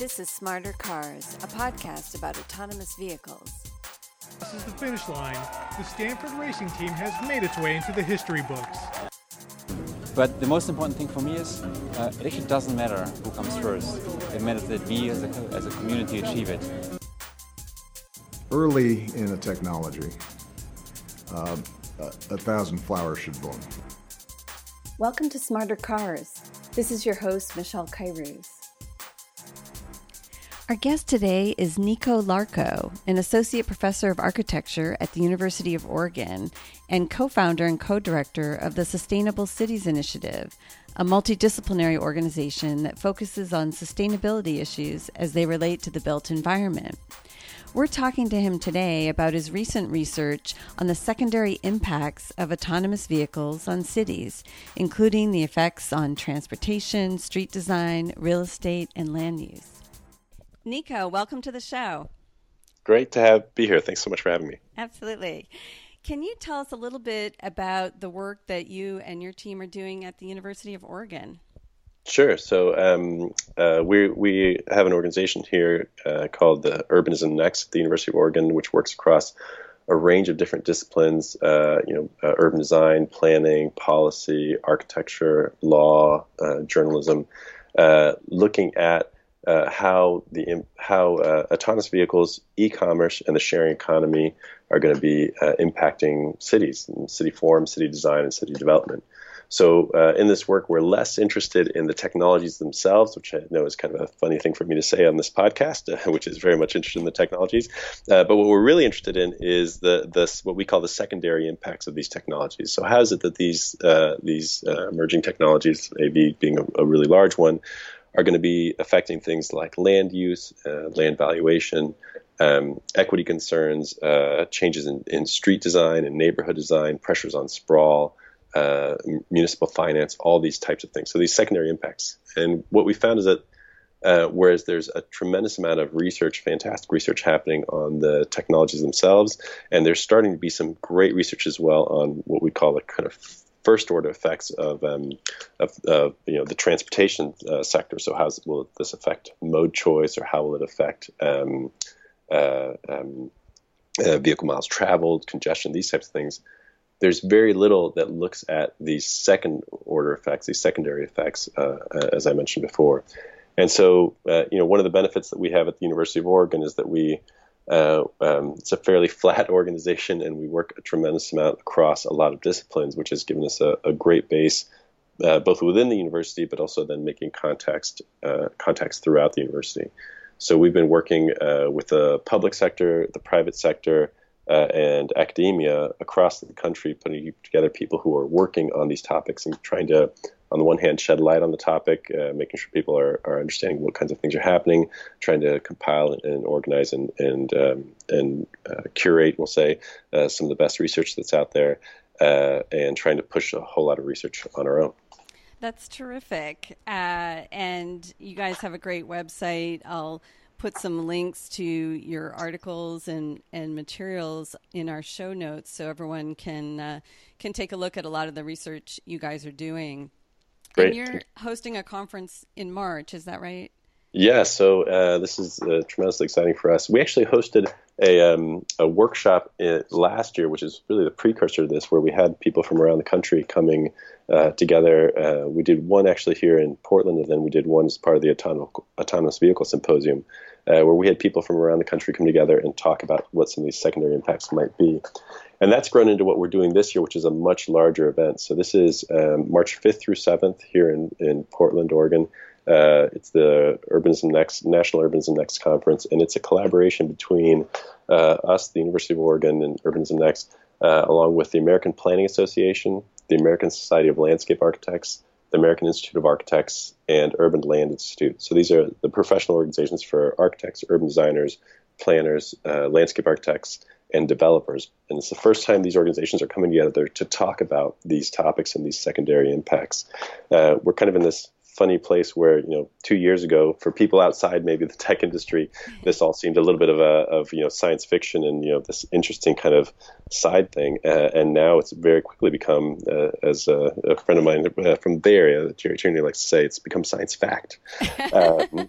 This is Smarter Cars, a podcast about autonomous vehicles. This is the finish line. The Stanford racing team has made its way into the history books. But the most important thing for me is uh, it actually doesn't matter who comes first. It matters that we as a, as a community achieve it. Early in a technology, uh, a, a thousand flowers should bloom. Welcome to Smarter Cars. This is your host, Michelle Kairouz. Our guest today is Nico Larco, an associate professor of architecture at the University of Oregon and co founder and co director of the Sustainable Cities Initiative, a multidisciplinary organization that focuses on sustainability issues as they relate to the built environment. We're talking to him today about his recent research on the secondary impacts of autonomous vehicles on cities, including the effects on transportation, street design, real estate, and land use. Nico, welcome to the show. Great to have be here. Thanks so much for having me. Absolutely. Can you tell us a little bit about the work that you and your team are doing at the University of Oregon? Sure. So um, uh, we we have an organization here uh, called the Urbanism Next at the University of Oregon, which works across a range of different disciplines. Uh, you know, uh, urban design, planning, policy, architecture, law, uh, journalism, uh, looking at uh, how the how uh, autonomous vehicles, e-commerce, and the sharing economy are going to be uh, impacting cities, city form, city design, and city development. So uh, in this work, we're less interested in the technologies themselves, which I know is kind of a funny thing for me to say on this podcast, which is very much interested in the technologies. Uh, but what we're really interested in is the this what we call the secondary impacts of these technologies. So how is it that these uh, these emerging technologies, AV being a, a really large one, are going to be affecting things like land use, uh, land valuation, um, equity concerns, uh, changes in, in, street design and neighborhood design, pressures on sprawl, uh, municipal finance, all these types of things. So these secondary impacts. And what we found is that uh, whereas there's a tremendous amount of research, fantastic research happening on the technologies themselves, and there's starting to be some great research as well on what we call the kind of first order effects of, um, of uh, you know the transportation uh, sector. So how will this affect mode choice, or how will it affect um, uh, um, uh, vehicle miles traveled, congestion, these types of things? There's very little that looks at these second order effects, these secondary effects, uh, as I mentioned before. And so, uh, you know, one of the benefits that we have at the University of Oregon is that we uh, um, it's a fairly flat organization, and we work a tremendous amount across a lot of disciplines, which has given us a, a great base, uh, both within the university, but also then making context uh, contacts throughout the university. So we've been working uh, with the public sector, the private sector, uh, and academia across the country, putting together people who are working on these topics and trying to on the one hand, shed light on the topic, uh, making sure people are, are understanding what kinds of things are happening, trying to compile and organize and and um, and uh, curate, we'll say, uh, some of the best research that's out there, uh, and trying to push a whole lot of research on our own. That's terrific, uh, and you guys have a great website. I'll put some links to your articles and, and materials in our show notes so everyone can uh, can take a look at a lot of the research you guys are doing. Great. And you're hosting a conference in March, is that right? Yeah, so uh, this is uh, tremendously exciting for us. We actually hosted a, um, a workshop in, last year, which is really the precursor to this, where we had people from around the country coming uh, together. Uh, we did one actually here in Portland, and then we did one as part of the Autonomous, autonomous Vehicle Symposium, uh, where we had people from around the country come together and talk about what some of these secondary impacts might be. And that's grown into what we're doing this year, which is a much larger event. So this is um, March 5th through 7th here in, in Portland, Oregon. Uh, it's the Urbanism Next National Urbanism Next conference, and it's a collaboration between uh, us, the University of Oregon, and Urbanism Next, uh, along with the American Planning Association, the American Society of Landscape Architects, the American Institute of Architects, and Urban Land Institute. So these are the professional organizations for architects, urban designers, planners, uh, landscape architects, and developers. And it's the first time these organizations are coming together to talk about these topics and these secondary impacts. Uh, we're kind of in this funny place where you know two years ago for people outside maybe the tech industry this all seemed a little bit of a of you know science fiction and you know this interesting kind of side thing. Uh, and now it's very quickly become uh, as a, a, friend of mine uh, from the Area Jerry Tierney likes to say it's become science fact. Um,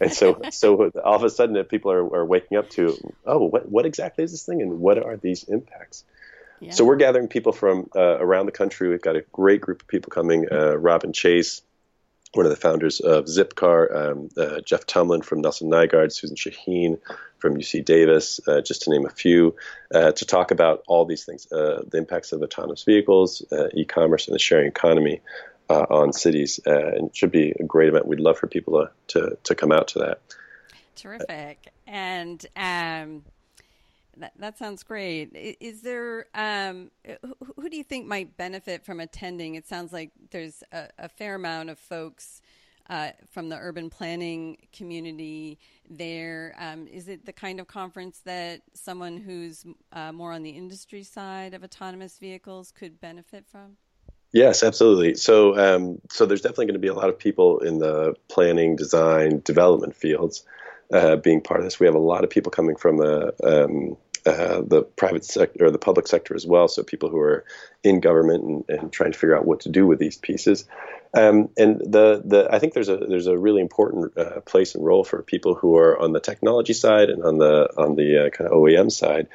and so so all of a sudden people are, are waking up to oh what what exactly is this thing and what are these impacts? Yeah. so we're gathering people from uh, around the country. We've got a great group of people coming uh, robin chase one of the founders of Zipcar, um, uh, Jeff Tumlin from Nelson Nygaard, Susan Shaheen from UC Davis, uh, just to name a few, uh, to talk about all these things uh, the impacts of autonomous vehicles, uh, e commerce, and the sharing economy uh, on cities, and it should be a great event. We'd love for people to to, to come out to that. Terrific, and um, that that sounds great. Is there um, who do you think might benefit from attending? It sounds like there's a, a fair amount of folks. Uh, from the urban planning community there. Um, is it the kind of conference that someone who's uh, more on the industry side of autonomous vehicles could benefit from? Yes, absolutely. So, um, so there's definitely going to be a lot of people in the planning, design, development fields uh, being part of this. We have a lot of people coming from the um, uh, the private sector or the public sector as well. So people who are in government and, and trying to figure out what to do with these pieces. Um, and the the I think there's a there's a really important uh, place and role for people who are on the technology side and on the on the uh, kind of OEM side,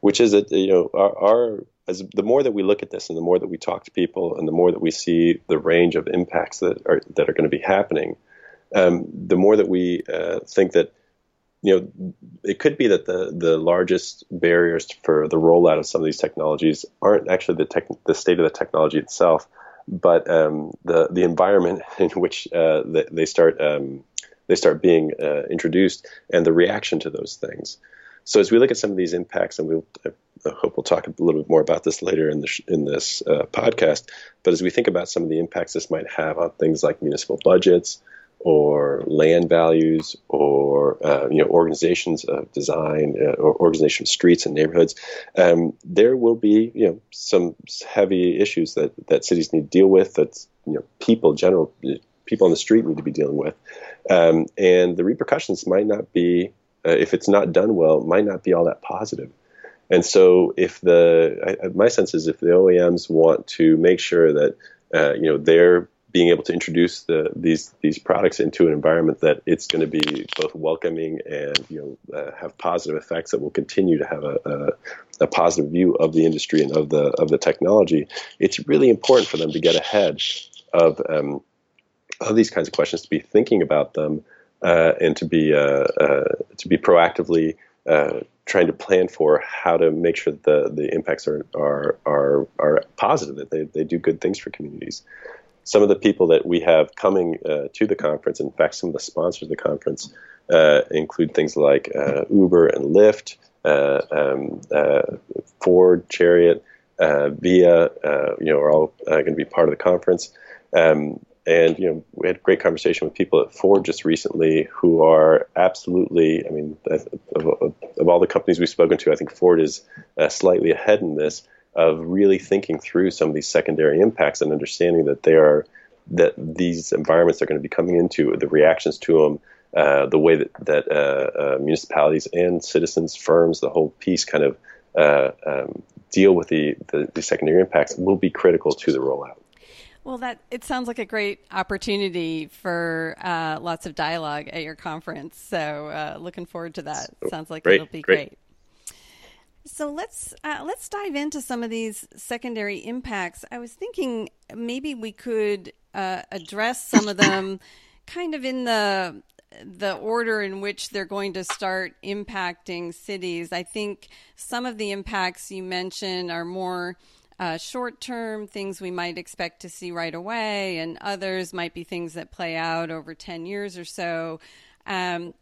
which is that you know our, our as the more that we look at this and the more that we talk to people and the more that we see the range of impacts that are that are going to be happening, um, the more that we uh, think that you know it could be that the the largest barriers for the rollout of some of these technologies aren't actually the tech, the state of the technology itself, but um, the the environment in which uh, they start um, they start being uh, introduced and the reaction to those things. So as we look at some of these impacts, and we'll, I hope we'll talk a little bit more about this later in, the, in this uh, podcast, but as we think about some of the impacts this might have on things like municipal budgets or land values or uh, you know organizations of design uh, or organization of streets and neighborhoods, um, there will be you know some heavy issues that, that cities need to deal with that you know people general people on the street need to be dealing with, um, and the repercussions might not be uh, if it's not done well, might not be all that positive. And so, if the I, my sense is if the OEMs want to make sure that uh, you know they're being able to introduce the, these these products into an environment that it's going to be both welcoming and you know uh, have positive effects that will continue to have a, a, a, positive view of the industry and of the of the technology. It's really important for them to get ahead of um, of these kinds of questions, to be thinking about them uh, and to be uh, uh, to be proactively uh, trying to plan for how to make sure that the, the impacts are, are are are positive, that they, they do good things for communities. Some of the people that we have coming uh, to the conference, in fact, some of the sponsors of the conference, uh, include things like Uber and Lyft, um, Ford, Chariot, Via. you know, are all going to be part of the conference. Um, and you know, we had a great conversation with people at Ford just recently who are absolutely. I mean, of, of, all the companies we've spoken to, I think Ford is uh, slightly ahead in this of really thinking through some of these secondary impacts and understanding that they are that these environments are going to be coming into the reactions to them. Uh, the way that, that uh, uh municipalities and citizens, firms, the whole piece kind of uh, um, deal with the, the, the secondary impacts will be critical to the rollout. Well, that it sounds like a great opportunity for uh, lots of dialogue at your conference. So, uh, looking forward to that. So, sounds like great, it'll be great. great. So let's uh, let's dive into some of these secondary impacts. I was thinking maybe we could uh, address some of them, kind of in the the order in which they're going to start impacting cities. I think some of the impacts you mentioned are more uh, short term things we might expect to see right away, and others might be things that play out over 10 years or so. Um,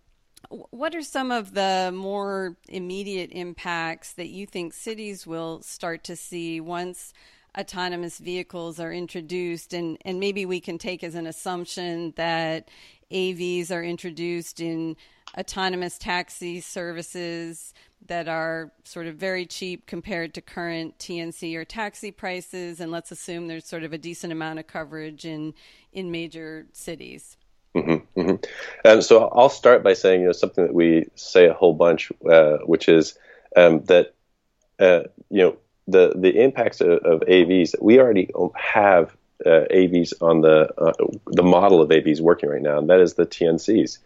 what are some of the more immediate impacts that you think cities will start to see once autonomous vehicles are introduced? And, and maybe we can take as an assumption that AVs are introduced in autonomous taxi services that are sort of very cheap compared to current TNC or taxi prices, and let's assume there's sort of a decent amount of coverage in in major cities. Mm-hmm, mm-hmm. Um, so I'll start by saying you know something that we say a whole bunch, uh, which is um, that uh, you know the the impacts of, of AVs. We already have uh, AVs on the uh, the model of AVs working right now, and that is the TNCs.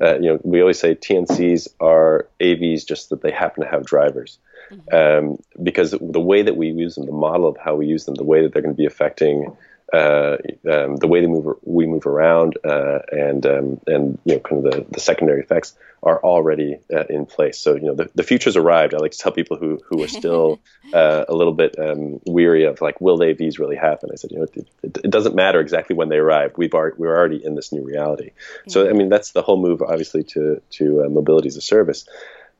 Uh, you know, we always say TNCs are AVs, just that they happen to have drivers. Mm-hmm. Um, because the way that we use them, the model of how we use them, the way that they're going to be affecting uh, um, the way they move, we move around, uh, and um, and you know, kind of the, the secondary effects are already uh, in place. So you know, the, the future's arrived. I like to tell people who who are still uh, a little bit um, weary of like, will AVs really happen? I said, you know, it, it, it, doesn't matter exactly when they arrive. We've already, we're already in this new reality. So I mean, that's the whole move, obviously, to to uh, mobility as a service.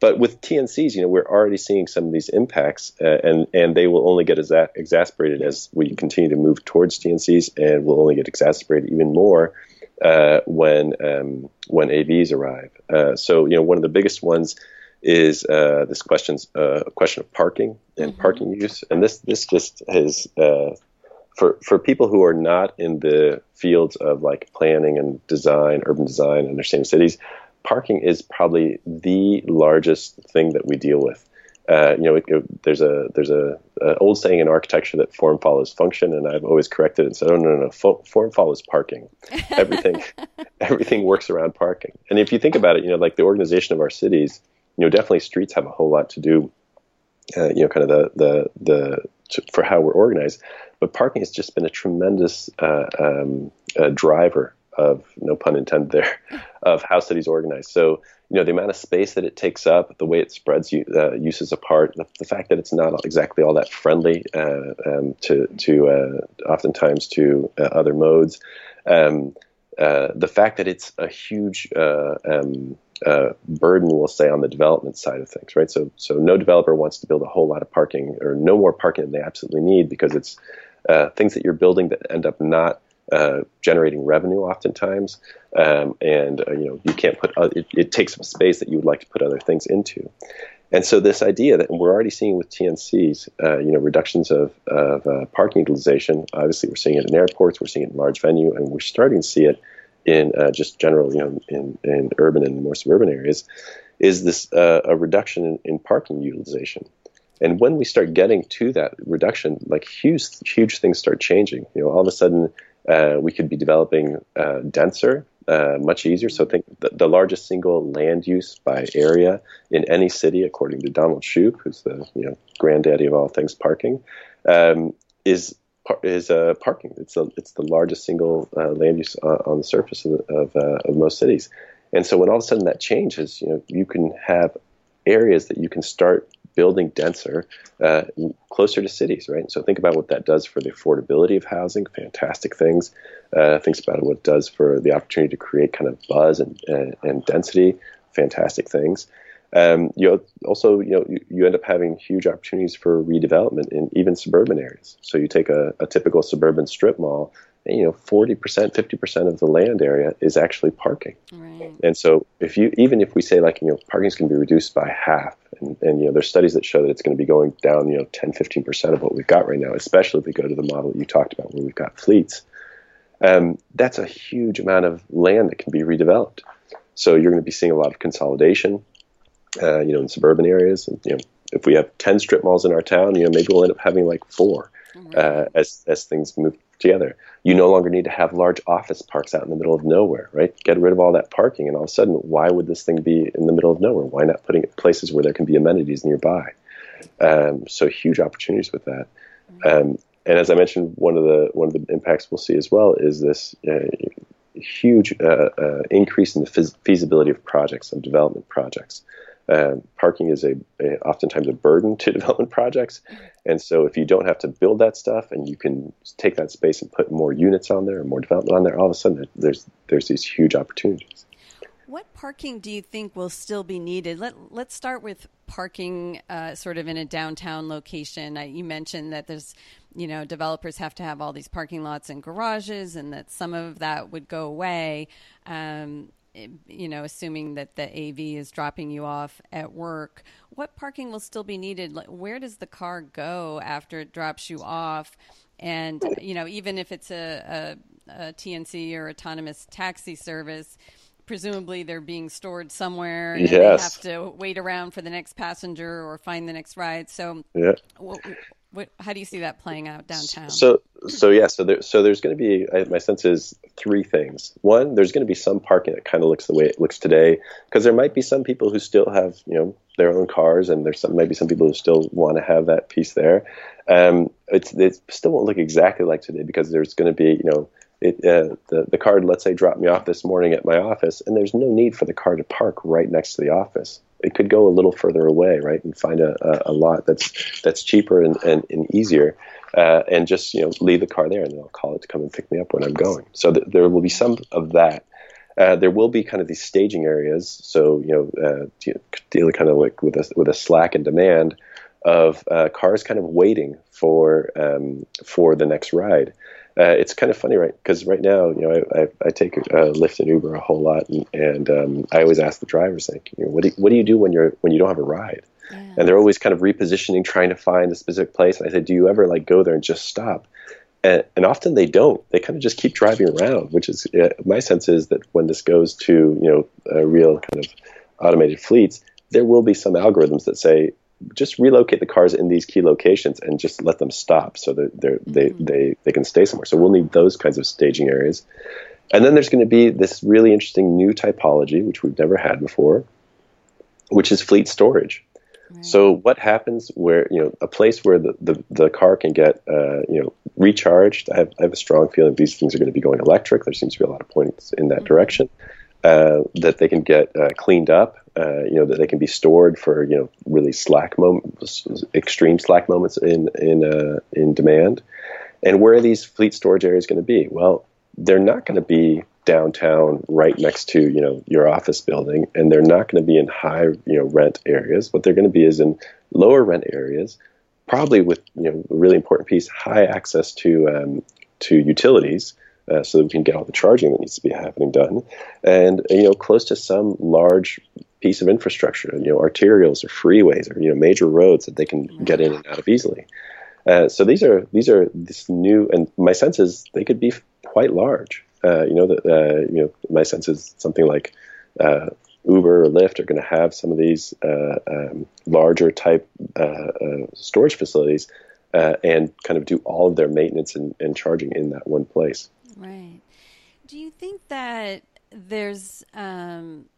But with TNCs, you know, we're already seeing some of these impacts, uh, and and they will only get exa- exasperated as we continue to move towards TNCs, and will only get exacerbated even more uh, when um, when AVs arrive. Uh, so, you know, one of the biggest ones is uh, this question's uh, question of parking and mm-hmm. parking use, and this this just has uh, for for people who are not in the fields of like planning and design, urban design, understanding cities parking is probably the largest thing that we deal with. Uh, you know, it, it, there's a there's a, a, old saying in architecture that form follows function, and I've always corrected it and said, oh no no no, Fo- form follows parking. Everything everything works around parking. And if you think about it, you know, like the organization of our cities, you know, definitely streets have a whole lot to do. Uh, you know, kind of the the the to, for how we're organized, but parking has just been a tremendous uh, um, uh, driver of no pun intended there of how cities organize. So you know the amount of space that it takes up, the way it spreads uh, uses apart, the, the, fact that it's not exactly all that friendly uh, um, to to uh, oftentimes to uh, other modes. Um, uh, the fact that it's a huge uh, um, burden, we'll say, on the development side of things, right? So, so no developer wants to build a whole lot of parking or no more parking than they absolutely need because it's things that you're building that end up not uh, generating revenue oftentimes, um, and uh, you know you can't put uh, it, it, takes up space that you would like to put other things into. And so this idea that we're already seeing with TNCs, uh, you know, reductions of, of uh, parking utilization. Obviously, we're seeing it in airports, we're seeing it in large venue, and we're starting to see it in uh, just general, you know, in, in urban and more suburban areas. Is this a reduction in, in parking utilization? And when we start getting to that reduction, like huge, huge things start changing. You know, all of a sudden, uh, we could be developing uh, denser, uh, much easier. So think the, the, largest single land use by area in any city, according to Donald Shoup, who's the you know granddaddy of all things parking, um, is is uh, parking. It's the it's the largest single uh, land use on, on the surface of, of, uh, of most cities. And so when all of a sudden that changes, you know, you can have areas that you can start building denser, uh, closer to cities, right? So think about what that does for the affordability of housing, fantastic things. Uh, think about what it does for the opportunity to create kind of buzz and, and, and density, fantastic things. Um, you also, you know, you, you, end up having huge opportunities for redevelopment in even suburban areas. So you take a, a typical suburban strip mall, you know, 40%, 50% of the land area is actually parking. Right. And so if you, even if we say like, you know, parking is going to be reduced by half, and, and, you know, there's studies that show that it's going to be going down, you know, 10, 15% of what we've got right now, especially if we go to the model that you talked about where we've got fleets. Um, that's a huge amount of land that can be redeveloped. So you're going to be seeing a lot of consolidation, uh, you know, in suburban areas. And, you know, if we have 10 strip malls in our town, you know, maybe we'll end up having like four uh, as, as things move together. You no longer need to have large office parks out in the middle of nowhere, right? Get rid of all that parking, and all of a sudden, why would this thing be in the middle of nowhere? Why not putting it places where there can be amenities nearby? Um, so huge opportunities with that. Um, and as I mentioned, one of the one of the impacts we'll see as well is this uh, huge uh, uh, increase in the feasibility of projects and development projects. Um, parking is a, a, oftentimes a burden to development projects, and so if you don't have to build that stuff and you can take that space and put more units on there or more development on there, all of a sudden there's there's these huge opportunities. What parking do you think will still be needed? Let Let's start with parking, uh, sort of in a downtown location. Uh, you mentioned that there's, you know, developers have to have all these parking lots and garages, and that some of that would go away. Um, you know, assuming that the AV is dropping you off at work, what parking will still be needed? Where does the car go after it drops you off? And, you know, even if it's a, a, a TNC or autonomous taxi service, presumably they're being stored somewhere and yes. they have to wait around for the next passenger or find the next ride. So, yeah. What, how do you see that playing out downtown? So, so yeah, so there, so there's going to be. My sense is three things. One, there's going to be some parking that kind of looks the way it looks today, because there might be some people who still have, you know, their own cars, and there's some might be some people who still want to have that piece there. Um, it's it still won't look exactly like today because there's going to be, you know, it, uh, the the car, let's say, dropped me off this morning at my office, and there's no need for the car to park right next to the office it could go a little further away, right, and find a, a, a lot that's that's cheaper and, and, and easier, uh, and just you know leave the car there, and then I'll call it to come and pick me up when I'm going. So th- there will be some of that. Uh, there will be kind of these staging areas, so you know, uh, dealing kind of like with a with a slack in demand of uh, cars kind of waiting for um, for the next ride uh, it's kind of funny, right? Because right now, you know, I, I, I take uh, Lyft and Uber a whole lot, and, and um, I always ask the drivers, like, you know, what do you, what do you do when you're when you don't have a ride? Yeah. And they're always kind of repositioning, trying to find a specific place. And I said, do you ever like go there and just stop? And, and often they don't. They kind of just keep driving around, which is uh, my sense is that when this goes to you know real kind of automated fleets, there will be some algorithms that say just relocate the cars in these key locations and just let them stop so that they're, they mm-hmm. they they can stay somewhere. So we'll need those kinds of staging areas. And then there's going to be this really interesting new typology, which we've never had before, which is fleet storage. Right. So what happens where you know a place where the, the, the car can get uh, you know recharged? I have, I have a strong feeling these things are going to be going electric. There seems to be a lot of points in that mm-hmm. direction. Uh, that they can get uh, cleaned up, uh, you know, that they can be stored for you know really slack moments, extreme slack moments in in uh, in demand. And where are these fleet storage areas going to be? Well, they're not going to be downtown, right next to you know your office building, and they're not going to be in high you know rent areas. What they're going to be is in lower rent areas, probably with you know a really important piece, high access to um, to utilities uh, so that we can get all the charging that needs to be happening done, and you know close to some large piece of infrastructure, you know arterials or freeways or you know major roads that they can get in and out of easily. Uh, so these are these are this new, and my sense is they could be quite large. Uh, you know, that uh, you know, my sense is something like uh, Uber or Lyft are going to have some of these uh, um, larger type storage facilities and kind of do all of their maintenance and, and charging in that one place. Right. Do you think that there's um, uh,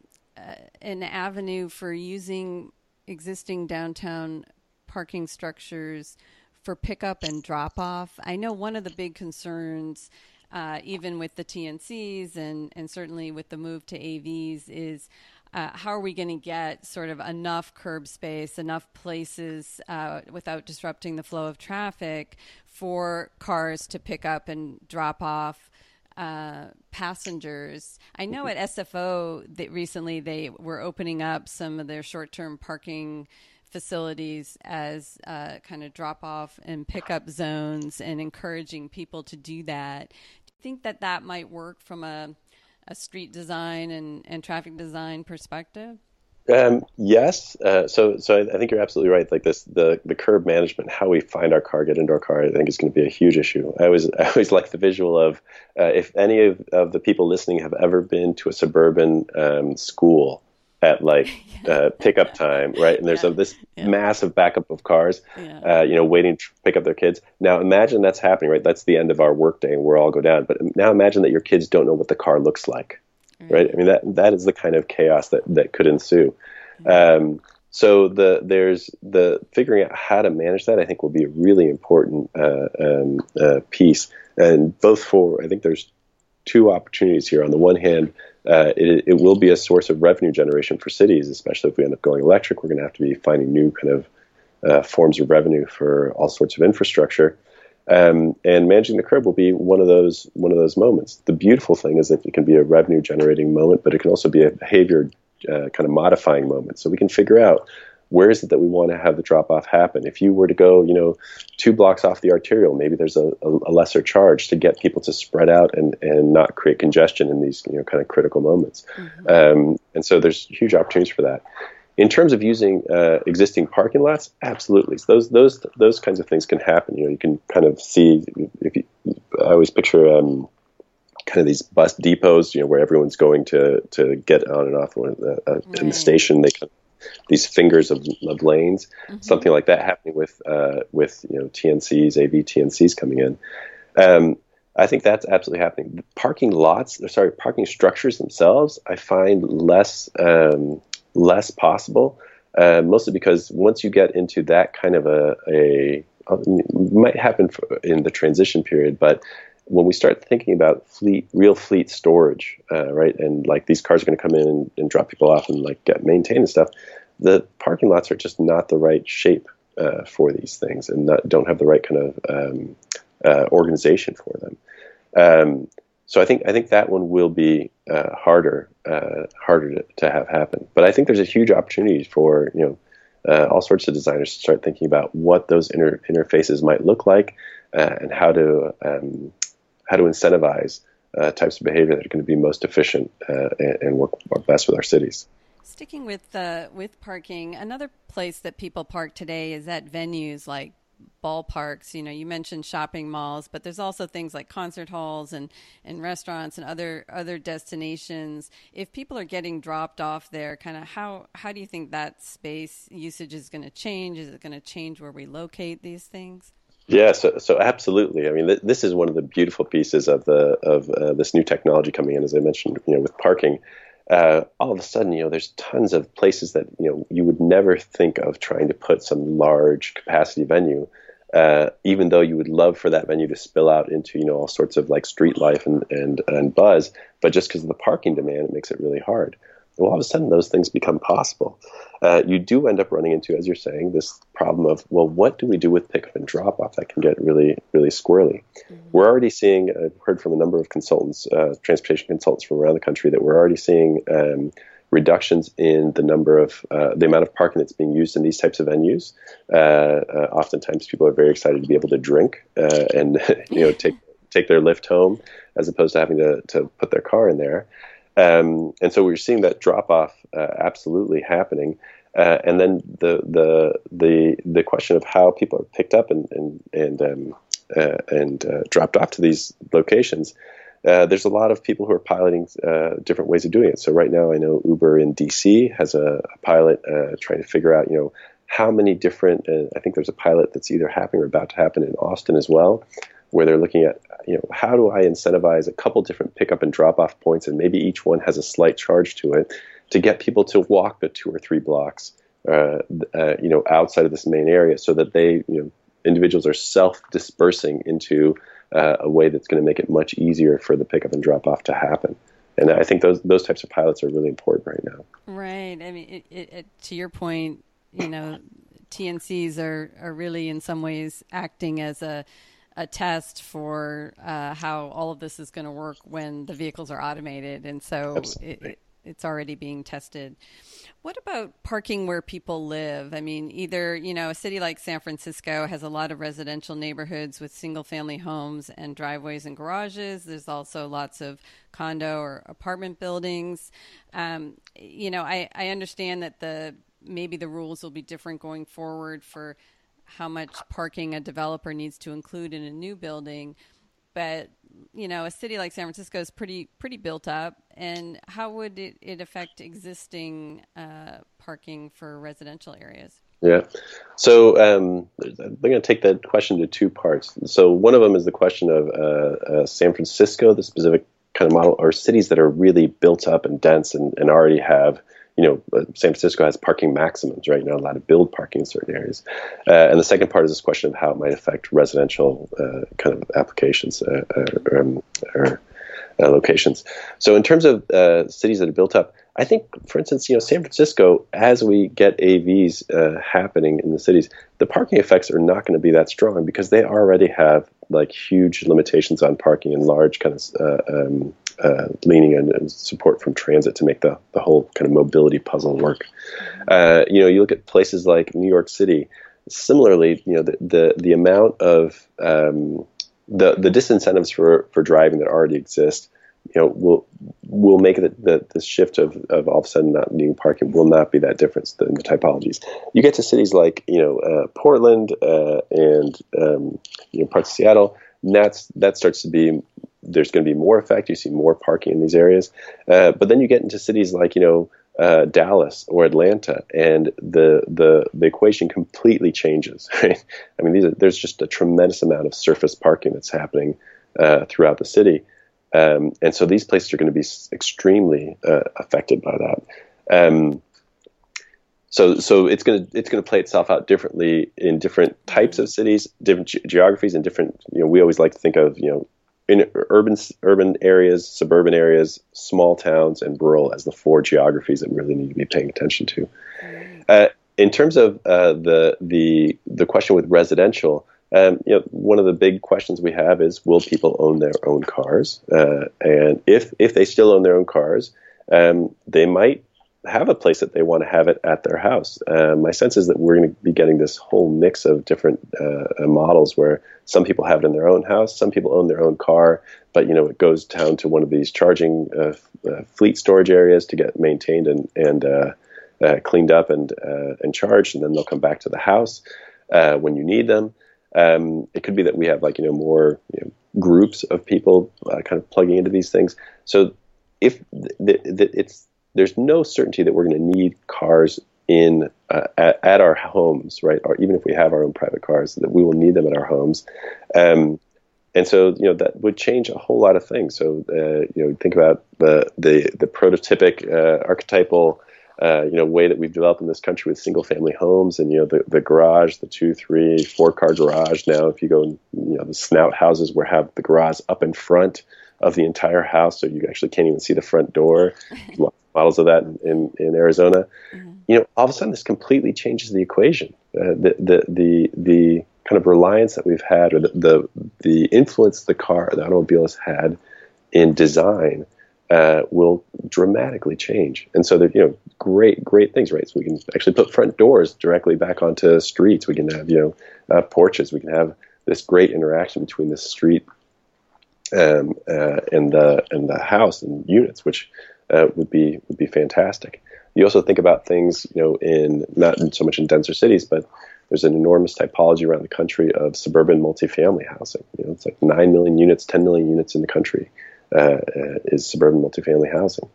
an avenue for using existing downtown parking structures for pickup and drop off? I know one of the big concerns, uh, even with the TNCs and, and certainly with the move to AVs, is uh, how are we going to get sort of enough curb space, enough places uh, without disrupting the flow of traffic for cars to pick up and drop off uh, passengers. I know at SFO that recently they were opening up some of their short-term parking facilities as uh, kind of drop-off and pickup zones, and encouraging people to do that. Do you think that that might work from a, a street design and, and traffic design perspective? Um, yes. Uh, so, so I think you're absolutely right. Like this, the the curb management, how we find our car, get into our car, I think is going to be a huge issue. I always, I always like the visual of uh, if any of, of the people listening have ever been to a suburban um, school at like yeah. uh, pickup time, right? And there's yeah. a, this yeah. massive backup of cars, uh, you know, waiting to pick up their kids. Now imagine that's happening, right? That's the end of our workday, and we're all go down. But now imagine that your kids don't know what the car looks like right? I mean that that is the kind of chaos that that could ensue. Um, so the there's the figuring out how to manage that I think will be a really important uh, um, uh, piece, and both for I think there's two opportunities here. On the one hand, uh, it, it, will be a source of revenue generation for cities, especially if we end up going electric. We're going to have to be finding new kind of uh, forms of revenue for all sorts of infrastructure. Um, and managing the curb will be one of those one of those moments. The beautiful thing is that it can be a revenue generating moment, but it can also be a behavior uh, kind of modifying moment. So we can figure out where is it that we want to have the drop off happen. If you were to go, you know, two blocks off the arterial, maybe there's a, a, lesser charge to get people to spread out and, and not create congestion in these you know kind of critical moments. Mm-hmm. Um, and so there's huge opportunities for that. In terms of using uh, existing parking lots, absolutely. So those those those kinds of things can happen. You know, you can kind of see. If you, I always picture um, kind of these bus depots, you know, where everyone's going to to get on and off uh, uh, right. in the station. They these fingers of, of lanes, mm-hmm. something like that happening with uh, with you know TNCs, AV TNCs coming in. Um, I think that's absolutely happening. The parking lots, sorry, parking structures themselves, I find less um, less possible, uh, mostly because once you get into that kind of a, a might happen in the transition period, but when we start thinking about fleet, real fleet storage, uh, right, and like these cars are going to come in and, and, drop people off and like get maintained and stuff, the parking lots are just not the right shape uh, for these things and not, don't have the right kind of um, uh, organization for them. Um, so I think I think that one will be uh, harder uh, harder to, to, have happen. But I think there's a huge opportunity for you know uh, all sorts of designers to start thinking about what those inter- interfaces might look like and how to um, how to incentivize uh, types of behavior that are going to be most efficient uh, and, and, work best with our cities. Sticking with uh, with parking, another place that people park today is at venues like ballparks. You know, you mentioned shopping malls, but there's also things like concert halls and, and restaurants and other other destinations. If people are getting dropped off there, kind of how how do you think that space usage is going to change? Is it going to change where we locate these things? Yeah, so, so absolutely. I mean, th- this is one of the beautiful pieces of the of uh, this new technology coming in, as I mentioned, you know, with parking. Uh, all of a sudden, you know, there's tons of places that you know you would never think of trying to put some large capacity venue, uh, even though you would love for that venue to spill out into you know all sorts of like street life and and and buzz. But just because of the parking demand, it makes it really hard well, all of a sudden those things become possible. Uh, you do end up running into, as you're saying, this problem of, well, what do we do with pickup and drop off that can get really, really squirrely? Mm-hmm. We're already seeing, I've heard from a number of consultants, uh, transportation consultants from around the country, that we're already seeing um, reductions in the number of, uh, the amount of parking that's being used in these types of venues. Uh, uh, oftentimes people are very excited to be able to drink uh, and, you know, take, take their Lyft home as opposed to having to, to put their car in there. Um, and so we're seeing that drop off uh, absolutely happening. Uh, and then the the the the question of how people are picked up and and and um, uh, and uh, dropped off to these locations. Uh, there's a lot of people who are piloting uh, different ways of doing it. So right now, I know Uber in DC has a, a pilot trying to figure out, you know, how many different. I think there's a pilot that's either happening or about to happen in Austin as well, where they're looking at you know how do I incentivize a couple different pickup and drop off points, and maybe each one has a slight charge to it, to get people to walk the two or three blocks, uh, uh, you know, outside of this main area, so that they you know individuals are self dispersing into uh, a way that's going to make it much easier for the pickup and drop off to happen. And I think those those types of pilots are really important right now. Right. I mean, it, it, it, to your point, you know, TNCs are are really in some ways acting as a a test for uh, how all of this is going to work when the vehicles are automated, and so it, it's already being tested. What about parking where people live? I mean, either, you know, a city like San Francisco has a lot of residential neighborhoods with single family homes and driveways and garages. There's also lots of condo or apartment buildings. Um, you know, I, I understand that the maybe the rules will be different going forward for how much parking a developer needs to include in a new building. But you know a city like san francisco is pretty pretty built up. And how would it, it affect existing uh, parking for residential areas? Yeah. So um, i'm going to take that question to two parts. So one of them is the question of uh, uh, san francisco the specific kind of model or cities that are really built up and dense and, and already have you know, uh, San Francisco has parking maximums, right? You're not allowed to build parking in certain areas. Uh, and the second part is this question of how it might affect residential uh, kind of applications uh, uh um, or uh, locations. So in terms of cities that are built up, I think, for instance, you know, San Francisco, as we get AVs happening in the cities, the parking effects are not going to be that strong because they already have like huge limitations on parking and large kind of um, uh, leaning and, and, support from transit to make the, the whole kind of mobility puzzle work. Uh, you know, you look at places like New York City. Similarly, you know, the the, the amount of um, the the disincentives for, for driving that already exist, you know, will will make it that the shift of, of all of a sudden not needing parking will not be that difference in the typologies. You get to cities like you know uh, Portland uh, and um, you know parts of Seattle, and that's that starts to be there's going to be more effect. You see more parking in these areas, uh, but then you get into cities like you know uh, Dallas or Atlanta, and the the the equation completely changes. Right? I mean, are, there's just a tremendous amount of surface parking that's happening uh, throughout the city, um, and so these places are going to be extremely uh, affected by that. Um, so so it's going to it's going to play itself out differently in different types of cities, different ge- geographies, and different. You know, we always like to think of you know in urban urban areas, suburban areas, small towns, and rural as the four geographies that we really need to be paying attention to. Uh, in terms of uh, the the the question with residential, um, you know, one of the big questions we have is, will people own their own cars? Uh, and if if they still own their own cars, um, they might have a place that they want to have it at their house. Uh, my sense is that we're going to be getting this whole mix of different uh, uh, models where some people have it in their own house, some people own their own car, but you know it goes down to one of these charging uh, uh fleet storage areas to get maintained and and uh, cleaned up and and charged, and then they'll come back to the house when you need them. Um, it could be that we have like you know more you know, groups of people kind of plugging into these things. So if th- th- it's there's no certainty that we're going to need cars in uh, at, at, our homes, right? Or even if we have our own private cars, that we will need them at our homes. Um, and so, you know, that would change a whole lot of things. So, uh, you know, think about the the, the prototypic uh, archetypal, uh, you know, way that we've developed in this country with single family homes, and you know, the the garage, the two, three, four car garage. Now, if you go, in, you know, the snout houses where have the garage up in front of the entire house, so you actually can't even see the front door. models of that in, in, in Arizona. Mm-hmm. You know, all of a sudden this completely changes the equation. Uh, the, the, the, the kind of reliance that we've had or the, the, the influence the car, the automobile has had in design uh, will dramatically change. And so, they're, you know, great, great things, right? So we can actually put front doors directly back onto streets. We can have, you know, uh, porches. We can have this great interaction between the street um, uh, and the and the house and units, which uh, would be would be fantastic. You also think about things, you know, in not so much in denser cities, but there's an enormous typology around the country of suburban multifamily housing. You know, it's like nine million units, ten million units in the country uh, uh, is suburban multifamily housing,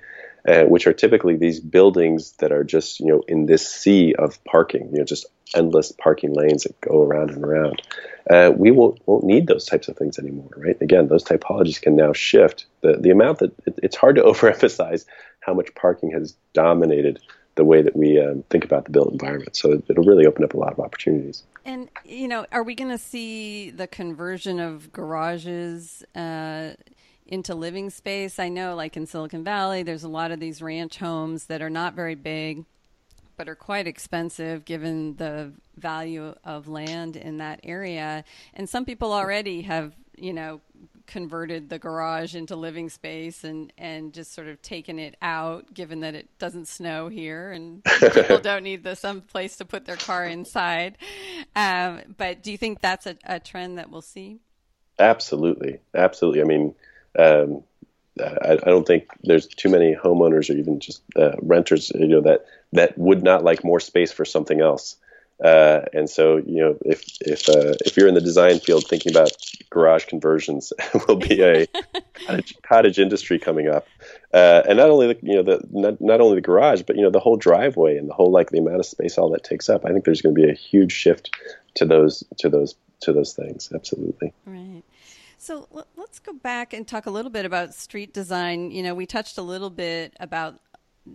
uh, which are typically these buildings that are just you know in this sea of parking. You know, just endless parking lanes that go around and around. Uh, we won't won't need those types of things anymore, right? Again, those typologies can now shift. The the amount that it, it's hard to overemphasize how much parking has dominated the way that we um, think about the built environment. So it'll really open up a lot of opportunities. And you know, are we going to see the conversion of garages? Uh, into living space. I know, like in Silicon Valley, there's a lot of these ranch homes that are not very big but are quite expensive given the value of land in that area. And some people already have, you know, converted the garage into living space and and just sort of taken it out given that it doesn't snow here and people don't need the some place to put their car inside um, but do you think that's a, a, trend that we'll see absolutely absolutely i mean um, I, I, don't think there's too many homeowners or even just uh, renters you know that that would not like more space for something else. Uh, and so, you know, if if uh, if you're in the design field thinking about garage conversions, will be a cottage, cottage, industry coming up. Uh, and not only the you know the not, not only the garage, but you know the whole driveway and the whole like the amount of space all that takes up. I think there's going to be a huge shift to those to those to those things. Absolutely. Right. So let's go back and talk a little bit about street design. You know, we touched a little bit about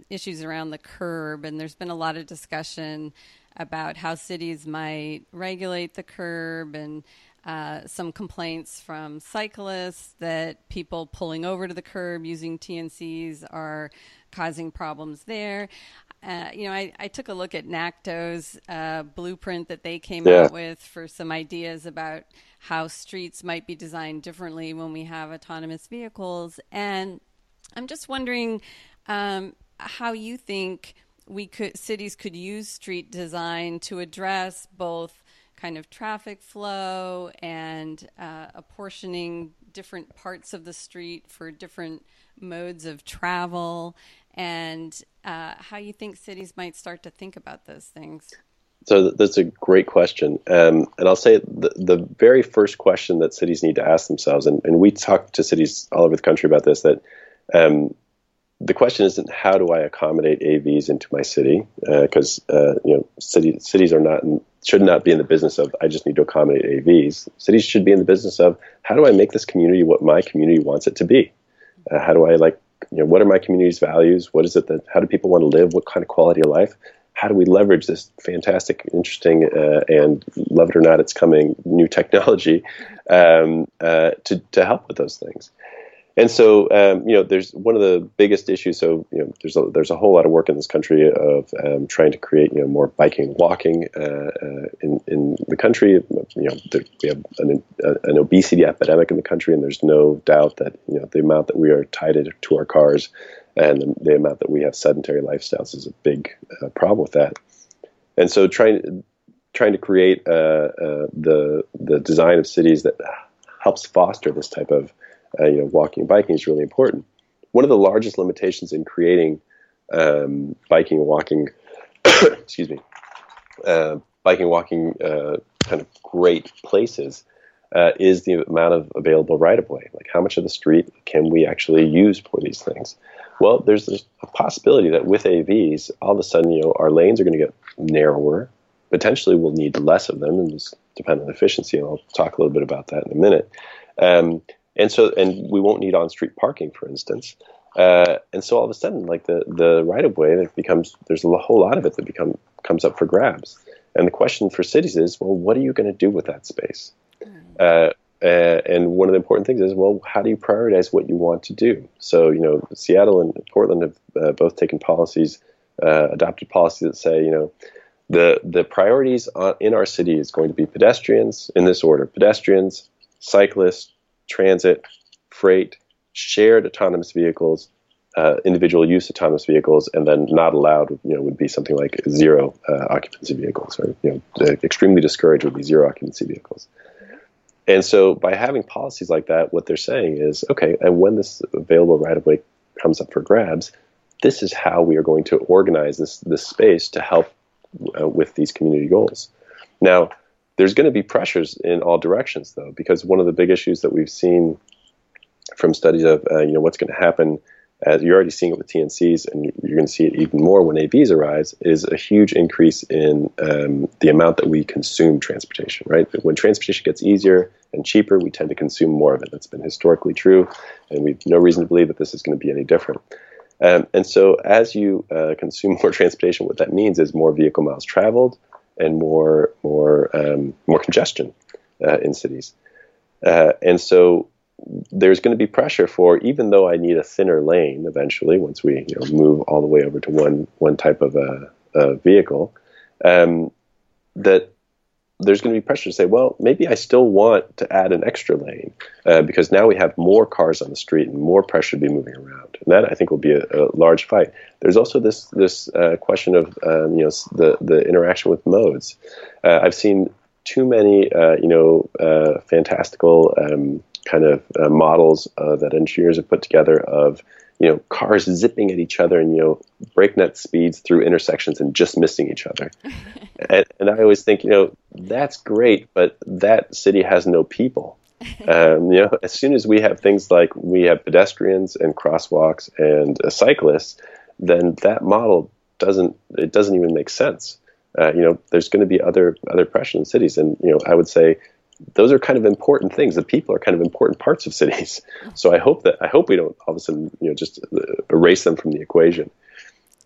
issues around the curb, and there's been a lot of discussion about how cities might regulate the curb and uh, some complaints from cyclists that people pulling over to the curb using TNCs are causing problems there. Uh, you know, I, I, took a look at NACTO's uh, blueprint that they came yeah. out with for some ideas about how streets might be designed differently when we have autonomous vehicles. And I'm just wondering, um, how you think we could cities could use street design to address both kind of traffic flow and uh, apportioning different parts of the street for different modes of travel and uh, how you think cities might start to think about those things so that's a great question um, and i'll say the, the very first question that cities need to ask themselves and, and we talk to cities all over the country about this that um, the question isn't how do I accommodate AVs into my city because uh, uh, you know city, cities are not in, should not be in the business of I just need to accommodate AVs. Cities should be in the business of how do I make this community what my community wants it to be. Uh, how do I like you know what are my community's values? What is it that how do people want to live? What kind of quality of life? How do we leverage this fantastic, interesting, uh, and love it or not, it's coming new technology um, uh, to to help with those things? And so um, you know there's one of the biggest issues so you know there's a, there's a whole lot of work in this country of um, trying to create you know more biking and walking uh, uh, in in the country. You know there, we have an, an, obesity epidemic in the country and there's no doubt that you know the amount that we are tied to our cars and the, the amount that we have sedentary lifestyles is a big uh, problem with that. And so trying trying to create uh, uh, the the design of cities that helps foster this type of uh, you know, walking and biking is really important. One of the largest limitations in creating um, biking and walking, excuse me, uh, biking walking uh, kind of great places uh, is the amount of available right of way. Like, how much of the street can we actually use for these things? Well, there's a possibility that with AVs, all of a sudden, you know, our lanes are going to get narrower. Potentially, we'll need less of them, and just depend on efficiency. And I'll talk a little bit about that in a minute. Um, and so and we won't need on-street parking, for instance. Uh, and so all of a sudden, like the the right of way that becomes there's a whole lot of it that become comes up for grabs. And the question for cities is, well, what are you going to do with that space? Uh, uh, and one of the important things is, well, how do you prioritize what you want to do? So, you know, Seattle and Portland have uh, both taken policies, uh, adopted policies that say, you know, the the priorities in our city is going to be pedestrians in this order: pedestrians, cyclists, transit, freight, shared autonomous vehicles, uh, individual use autonomous vehicles, and then not allowed, you know, would be something like zero uh, occupancy vehicles, or you know, extremely discouraged would be zero occupancy vehicles. And so, by having policies like that, what they're saying is, okay, and when this available right of way comes up for grabs, this is how we are going to organize this this space to help uh, with these community goals. Now, there's going to be pressures in all directions, though, because one of the big issues that we've seen from studies of uh, you know what's going to happen as you're already seeing it with TNCs, and you're going to see it even more when AVs arise, is a huge increase in um, the amount that we consume transportation. Right, when transportation gets easier and cheaper, we tend to consume more of it. That's been historically true, and we've no reason to believe that this is going to be any different. Um, and so, as you uh, consume more transportation, what that means is more vehicle miles traveled, and more more um, more congestion uh, in cities. Uh, and so there's going to be pressure for even though I need a thinner lane eventually once we you know, move all the way over to one one type of a, a vehicle um, that there's going to be pressure to say, well, maybe I still want to add an extra lane uh, because now we have more cars on the street and more pressure to be moving around, and that I think will be a, a large fight. There's also this this uh, question of um, you know the the interaction with modes. Uh, I've seen too many uh, you know uh, fantastical um, kind of uh, models that engineers have put together of you know, cars zipping at each other and, you know, breakneck speeds through intersections and just missing each other. and, and, I always think, you know, that's great, but that city has no people. Um, you know, as soon as we have things like we have pedestrians and crosswalks and uh, cyclists, then that model doesn't, it doesn't even make sense. Uh, you know, there's going to be other, other pressure in cities. And, you know, I would say, those are kind of important things. The people are kind of important parts of cities. So I hope that I hope we don't all of a sudden you know just erase them from the equation.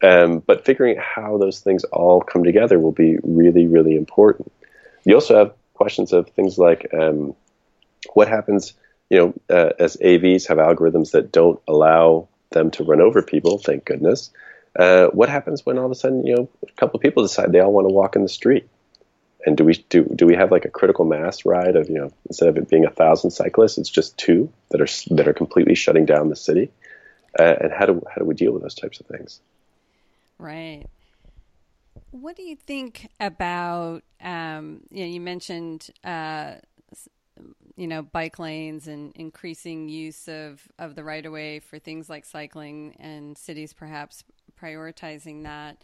Um, but figuring out how those things all come together will be really really important. You also have questions of things like um, what happens. You know, uh, as AVs have algorithms that don't allow them to run over people. Thank goodness. Uh, what happens when all of a sudden you know a couple of people decide they all want to walk in the street? And do we do do we have like a critical mass ride of you know instead of it being a thousand cyclists, it's just two that are that are completely shutting down the city, uh, and how do how do we deal with those types of things? Right. What do you think about? Um, you know, you mentioned uh, you know bike lanes and increasing use of of the right of way for things like cycling, and cities perhaps prioritizing that.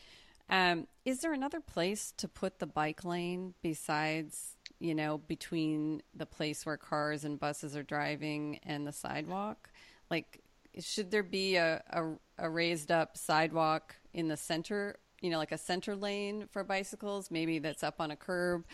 Um, is there another place to put the bike lane besides, you know, between the place where cars and buses are driving and the sidewalk? Like, should there be a, a, a raised up sidewalk in the center? You know, like a center lane for bicycles, maybe that's up on a curb,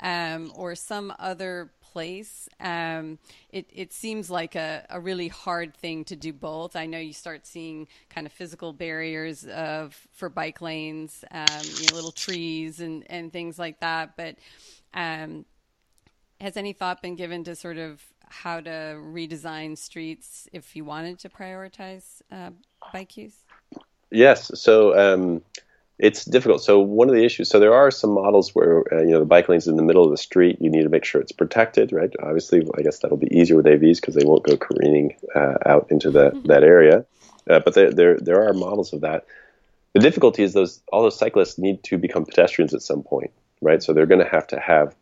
um, or some other place. Um, it, it seems like a, a really hard thing to do both. I know you start seeing kind of physical barriers of for bike lanes, um, you know, little trees and, and things like that. But um, has any thought been given to sort of how to redesign streets if you wanted to prioritize uh, bike use? Yes. So um, it's difficult. So one of the issues. So there are some models where uh, you know the bike lane's in the middle of the street. You need to make sure it's protected, right? Obviously, I guess that'll be easier with AVs because they won't go careening uh, out into that mm-hmm. that area. Uh, but there, there there are models of that. The difficulty is those all those cyclists need to become pedestrians at some point, right? So they're going to have to have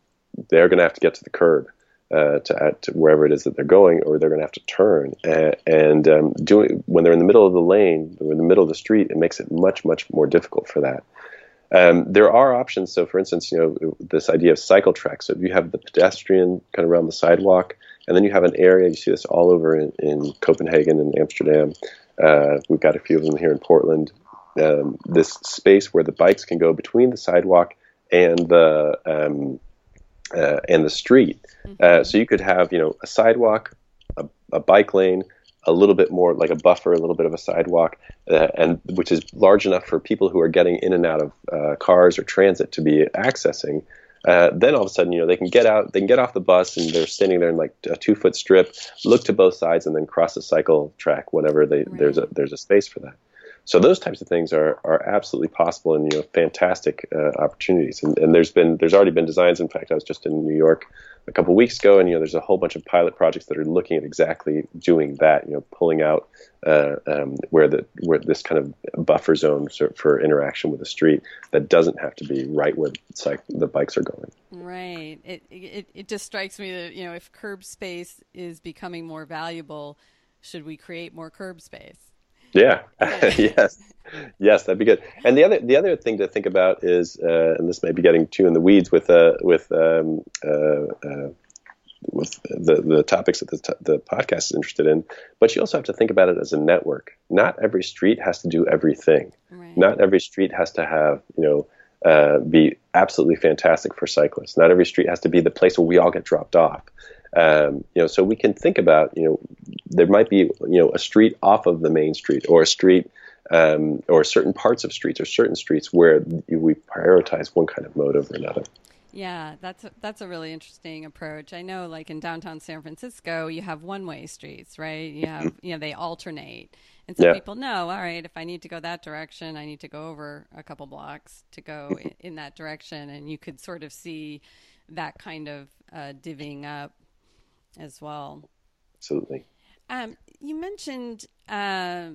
they're going to have to get to the curb uh, to, to, wherever it is that they're going, or they're going to have to turn. And, and um, doing when they're in the middle of the lane, or in the middle of the street, it makes it much much more difficult for that. Um, there are options. So, for instance, you know this idea of cycle tracks. So, if you have the pedestrian kind of around the sidewalk, and then you have an area. You see this all over in, in Copenhagen and Amsterdam. Uh, we've got a few of them here in Portland. Um, this space where the bikes can go between the sidewalk and the um, uh, and the street. Mm-hmm. Uh, so you could have, you know, a sidewalk, a, a, bike lane, a little bit more like a buffer, a little bit of a sidewalk, uh, and which is large enough for people who are getting in and out of uh, cars or transit to be accessing. Uh, then all of a sudden, you know, they can get out, they can get off the bus, and they're standing there in like a two foot strip, look to both sides, and then cross a cycle track whenever they, right. there's a there's a space for that. So those types of things are, are absolutely possible and you know fantastic uh, opportunities. And, and there's been there's already been designs. In fact, I was just in New York a couple weeks ago, and you know there's a whole bunch of pilot projects that are looking at exactly doing that. You know, pulling out uh, um, where the where this kind of buffer zone for interaction with the street that doesn't have to be right where the bikes are going. Right. It, it it just strikes me that you know if curb space is becoming more valuable, should we create more curb space? Yeah. yes. Yes, that'd be good. And the other the other thing to think about is, uh, and this may be getting too in the weeds with uh, with um, uh, uh with the the topics that the, t- the podcast is interested in, but you also have to think about it as a network. Not every street has to do everything. Right. Not every street has to have you know. Uh, be absolutely fantastic for cyclists. Not every street has to be the place where we all get dropped off. Um, you know, so we can think about, you know, there might be, you know, a street off of the main street or a street um, or certain parts of streets or certain streets where we prioritize one kind of mode over another. Yeah, that's a, that's a really interesting approach. I know, like in downtown San Francisco, you have one-way streets, right? You have, you know, they alternate, and so yeah. people know, all right, if I need to go that direction, I need to go over a couple blocks to go in, in that direction, and you could sort of see that kind of uh, divvying up as well. Absolutely. Um, you mentioned uh,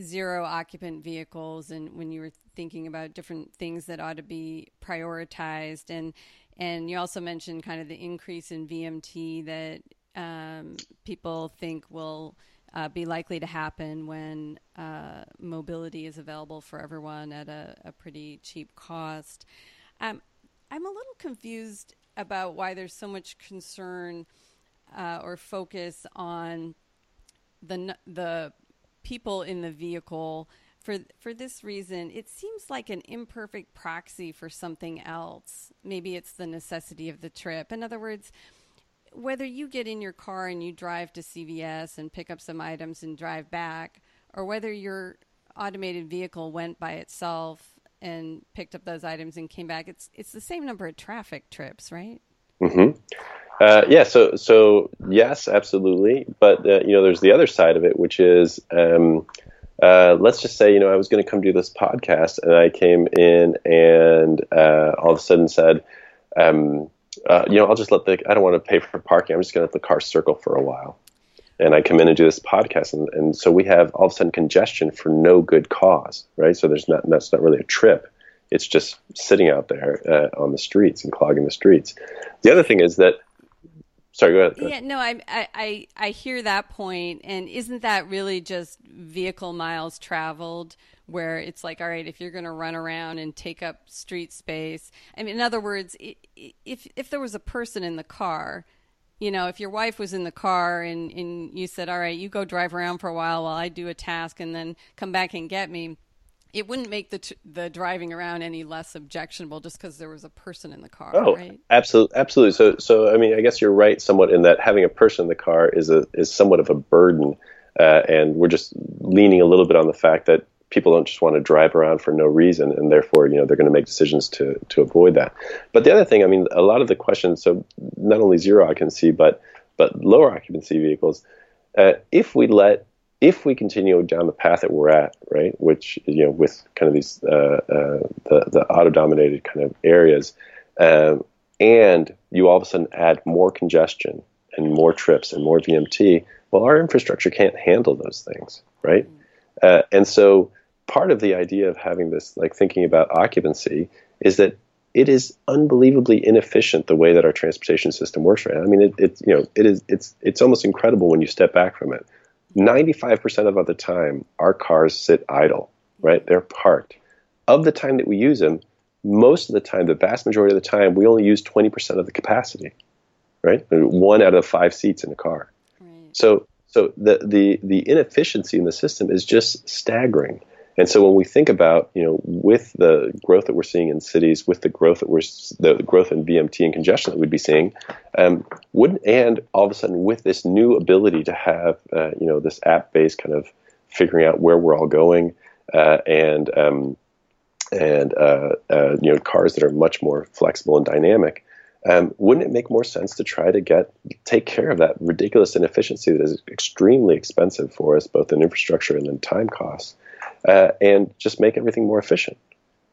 zero occupant vehicles, and when you were thinking about different things that ought to be prioritized, and and you also mentioned kind of the increase in VMT that um, people think will. Uh, be likely to happen when uh, mobility is available for everyone at a, a pretty cheap cost. Um, I'm a little confused about why there's so much concern uh, or focus on the the people in the vehicle for for this reason it seems like an imperfect proxy for something else. Maybe it's the necessity of the trip. In other words whether you get in your car and you drive to CVS and pick up some items and drive back or whether your automated vehicle went by itself and picked up those items and came back it's it's the same number of traffic trips right mhm uh, yeah, so so yes, absolutely. But uh, you know, there's the other side of it, which is um, uh, let's just say you know I was going to come do this podcast, and I came in and uh, all of a sudden said, um, uh, you know, I'll just let the I don't want to pay for parking. I'm just going to let the car circle for a while. And I come in and do this podcast, and, and so we have all of a sudden congestion for no good cause, right? So there's not that's not really a trip it's just sitting out there uh, on the streets and clogging the streets. The other thing is that sorry go ahead, yeah no I, I i hear that point and isn't that really just vehicle miles traveled where it's like all right if you're going to run around and take up street space i mean in other words if if there was a person in the car you know, if your wife was in the car and, and you said, all right, you go drive around for a while while I do a task and then come back and get me, it wouldn't make the t- the driving around any less objectionable just because there was a person in the car. Oh, right? absolutely, absolutely. So, so I mean, I guess you're right somewhat in that having a person in the car is a is somewhat of a burden, uh, and we're just leaning a little bit on the fact that people don't just want to drive around for no reason, and therefore, you know, they're going to make decisions to to avoid that. But the other thing, I mean, a lot of the questions, so not only zero occupancy, but but lower occupancy vehicles, uh, if we let if we continue down the path that we're at, right, which you know, with kind of these uh, uh, the the auto-dominated kind of areas, um, and you all of a sudden add more congestion and more trips and more VMT, well, our infrastructure can't handle those things, right? Uh, and so part of the idea of having this, like thinking about occupancy, is that it is unbelievably inefficient the way that our transportation system works right now. I mean, it, it you know, it is it's it's almost incredible when you step back from it 95% of the time, our cars sit idle, right? They're parked. Of the time that we use them, most of the time, the vast majority of the time, we only use 20% of the capacity, right? One out of five seats in a car. Right. So, so the, the, the inefficiency in the system is just staggering. And so when we think about, you know, with the growth that we're seeing in cities, with the growth that we're the growth in VMT and congestion that we'd be seeing, um, wouldn't and all of a sudden with this new ability to have, uh, you know, this app-based kind of figuring out where we're all going, uh, and um, and uh, uh you know, cars that are much more flexible and dynamic. Um, wouldn't it make more sense to try to get take care of that ridiculous inefficiency that is extremely expensive for us, both in infrastructure and in time costs? Uh, and just make everything more efficient.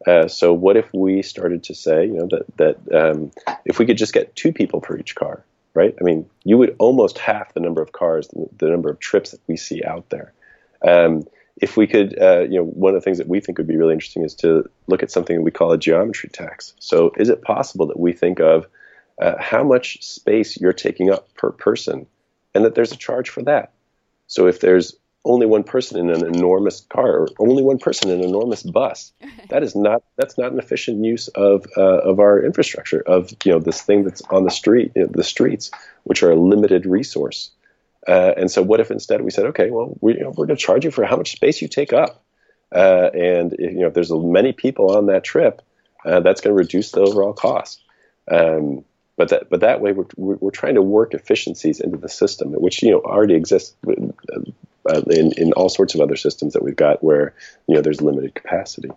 Uh, so what if we started to say, you know, that that um, if we could just get two people per each car, right? I mean, you would almost half the number of cars, the, the number of trips that we see out there. Um, if we could, uh, you know, one of the things that we think would be really interesting is to look at something that we call a geometry tax. So, is it possible that we think of uh, how much space you're taking up per person, and that there's a charge for that? So, if there's only one person in an enormous car or only one person in an enormous bus. that is not that's not an efficient use of uh, of our infrastructure of you know this thing that's on the street you know, the streets which are a limited resource. Uh, and so what if instead we said okay well we, you know, we're going to charge you for how much space you take up uh, and if, you know if there's many people on that trip uh, that's going to reduce the overall cost. Um, but that but that way we're, we're trying to work efficiencies into the system which you know already exists uh, in, in all sorts of other systems that we've got where you know there's limited capacity.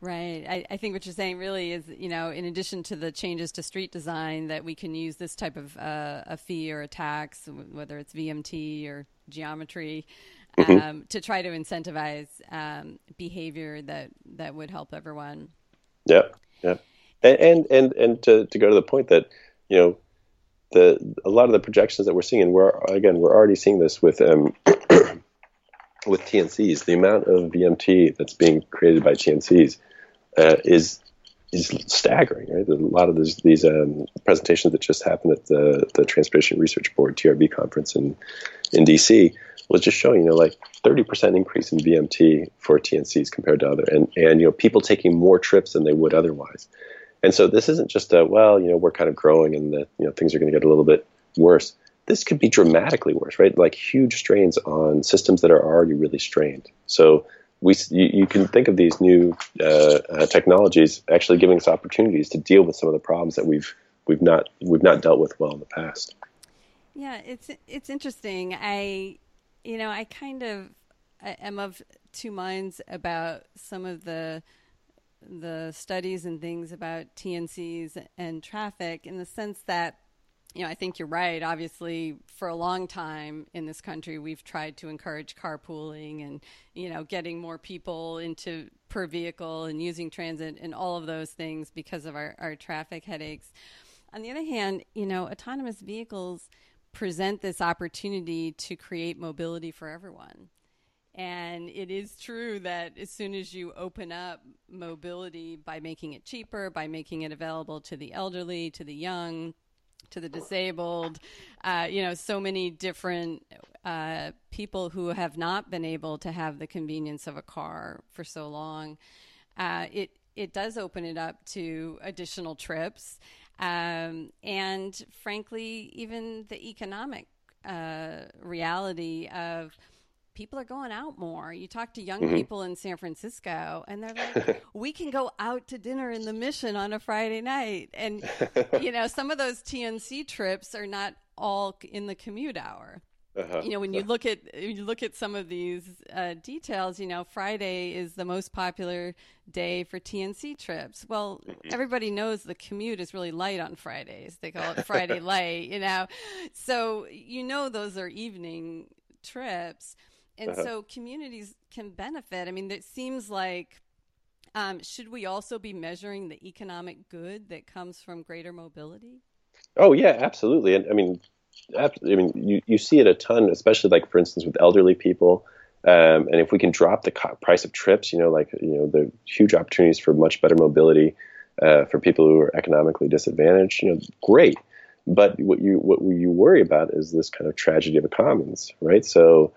Right. I, I, think what you're saying really is, you know, in addition to the changes to street design, that we can use this type of uh, a fee or a tax, whether it's VMT or geometry, mm-hmm. um, mm-hmm. to try to incentivize um, behavior that that would help everyone. Yeah. Yeah. And and and, and to, to go to the point that you know the a lot of the projections that we're seeing, and we're again we're already seeing this with um, with TNCs. The amount of VMT that's being created by TNCs uh, is is staggering. Right, a lot of these, these um, presentations that just happened at the the Transportation Research Board TRB conference in in DC was just showing you know like 30% increase in VMT for TNCs compared to other and and you know people taking more trips than they would otherwise. And so this isn't just a well, you know, we're kind of growing and that you know things are going to get a little bit worse. This could be dramatically worse, right? Like huge strains on systems that are already really strained. So we you, you can think of these new uh, uh, technologies actually giving us opportunities to deal with some of the problems that we've we've not we've not dealt with well in the past. Yeah, it's it's interesting. I you know I kind of I am of two minds about some of the the studies and things about TNCs and traffic in the sense that you know, I think you're right. Obviously, for a long time in this country, we've tried to encourage carpooling and, you know, getting more people into per vehicle and using transit and all of those things because of our, our traffic headaches. On the other hand, you know, autonomous vehicles present this opportunity to create mobility for everyone. And it is true that as soon as you open up mobility by making it cheaper, by making it available to the elderly, to the young, to the disabled, uh, you know, so many different uh, people who have not been able to have the convenience of a car for so long, uh, it it does open it up to additional trips. um, and frankly, even the economic uh, reality of people are going out more. You talk to young mm-hmm. people in San Francisco, and they're like, "We can go out to dinner in the Mission on a Friday night," and you know, some of those TNC trips are not all in the commute hour. Uh-huh. You know, when you look at you look at some of these uh, details, you know, Friday is the most popular day for TNC trips. Well, mm-hmm. everybody knows the commute is really light on Fridays. They call it Friday light, you know. So you know those are evening trips, and uh-huh. so communities can benefit. I mean, it seems like. Um, should we also be measuring the economic good that comes from greater mobility? Oh yeah, absolutely. And I mean, I mean, you, you see it a ton, especially like for instance with elderly people. Um, and if we can drop the co- price of trips, you know, like you know, the huge opportunities for much better mobility uh, for people who are economically disadvantaged, you know, great. But what you what you worry about is this kind of tragedy of the commons, right? So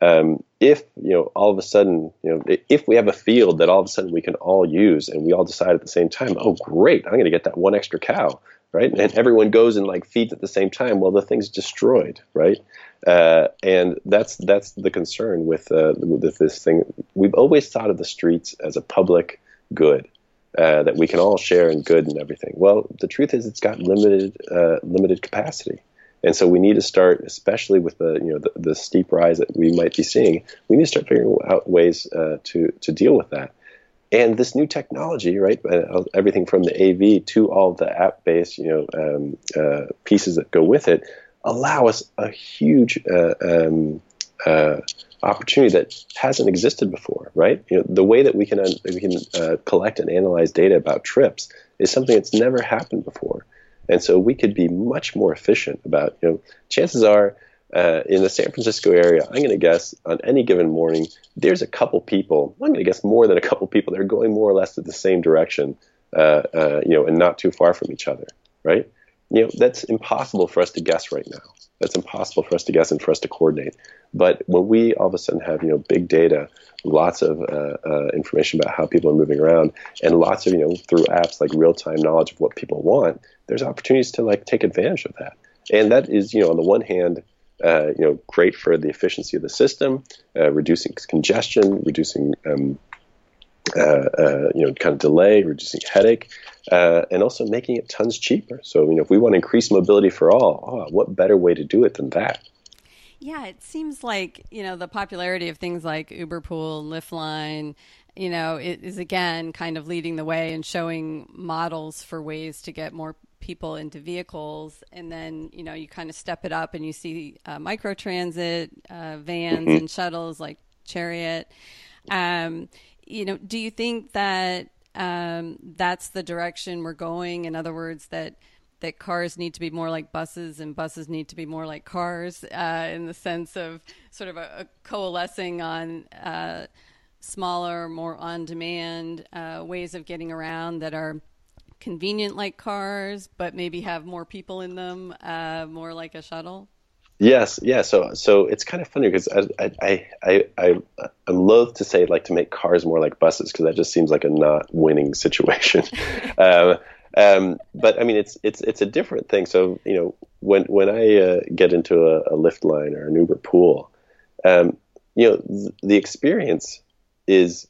um, if you know all of a sudden, you know, if we have a field that all of a sudden we can all use, and we all decide at the same time, oh great, I'm going to get that one extra cow right? And everyone goes and like feeds at the same time. Well, the thing's destroyed, right? Uh, and that's that's the concern with uh, with this thing. We've always thought of the streets as a public good uh, that we can all share in good and everything. Well, the truth is, it's got limited uh, limited capacity. And so we need to start, especially with the you know the, the, steep rise that we might be seeing. We need to start figuring out ways uh, to to deal with that. And this new technology, right? Uh, everything from the AV to all the app-based, you know, um, uh, pieces that go with it, allow us a huge uh, um, uh, opportunity that hasn't existed before, right? You know, the way that we can we can collect and analyze data about trips is something that's never happened before, and so we could be much more efficient about. You know, chances are uh, in the San Francisco area, I'm going to guess on any given morning, there's a couple people. I'm going to guess more than a couple people they're going more or less to the same direction, uh, uh, you know, and not too far from each other, right? You know, that's impossible for us to guess right now. That's impossible for us to guess and for us to coordinate. But when we all of a sudden have, you know, big data, lots of uh, uh, information about how people are moving around, and lots of, you know, through apps like real-time knowledge of what people want, there's opportunities to like take advantage of that. And that is, you know, on the one hand, uh, you know, great for the efficiency of the system, uh, reducing congestion, reducing um, you know, kind of delay, reducing headache, uh, and also making it tons cheaper. So, you know, if we want to increase mobility for all, oh, what better way to do it than that? Yeah, it seems like you know the popularity of things like Uber Uberpool, Lyft Line, you know, it is again kind of leading the way and showing models for ways to get more people into vehicles, and then you know you kind of step it up and you see uh, microtransit uh, vans mm-hmm. and shuttles like Chariot. Um, you know, do you think that um, that's the direction we're going? In other words, that that cars need to be more like buses and buses need to be more like cars uh, in the sense of sort of a, a coalescing on uh, smaller, more on demand uh, ways of getting around that are convenient like cars, but maybe have more people in them, uh, more like a shuttle? Yes, yeah. So, so it's kind of funny because I, I, I, I, I'm loath to say like to make cars more like buses because that just seems like a not winning situation. um, um, but I mean, it's it's it's a different thing. So you know, when when I uh, get into a, a Lyft Line or an Uber pool, um, you know, th- the experience is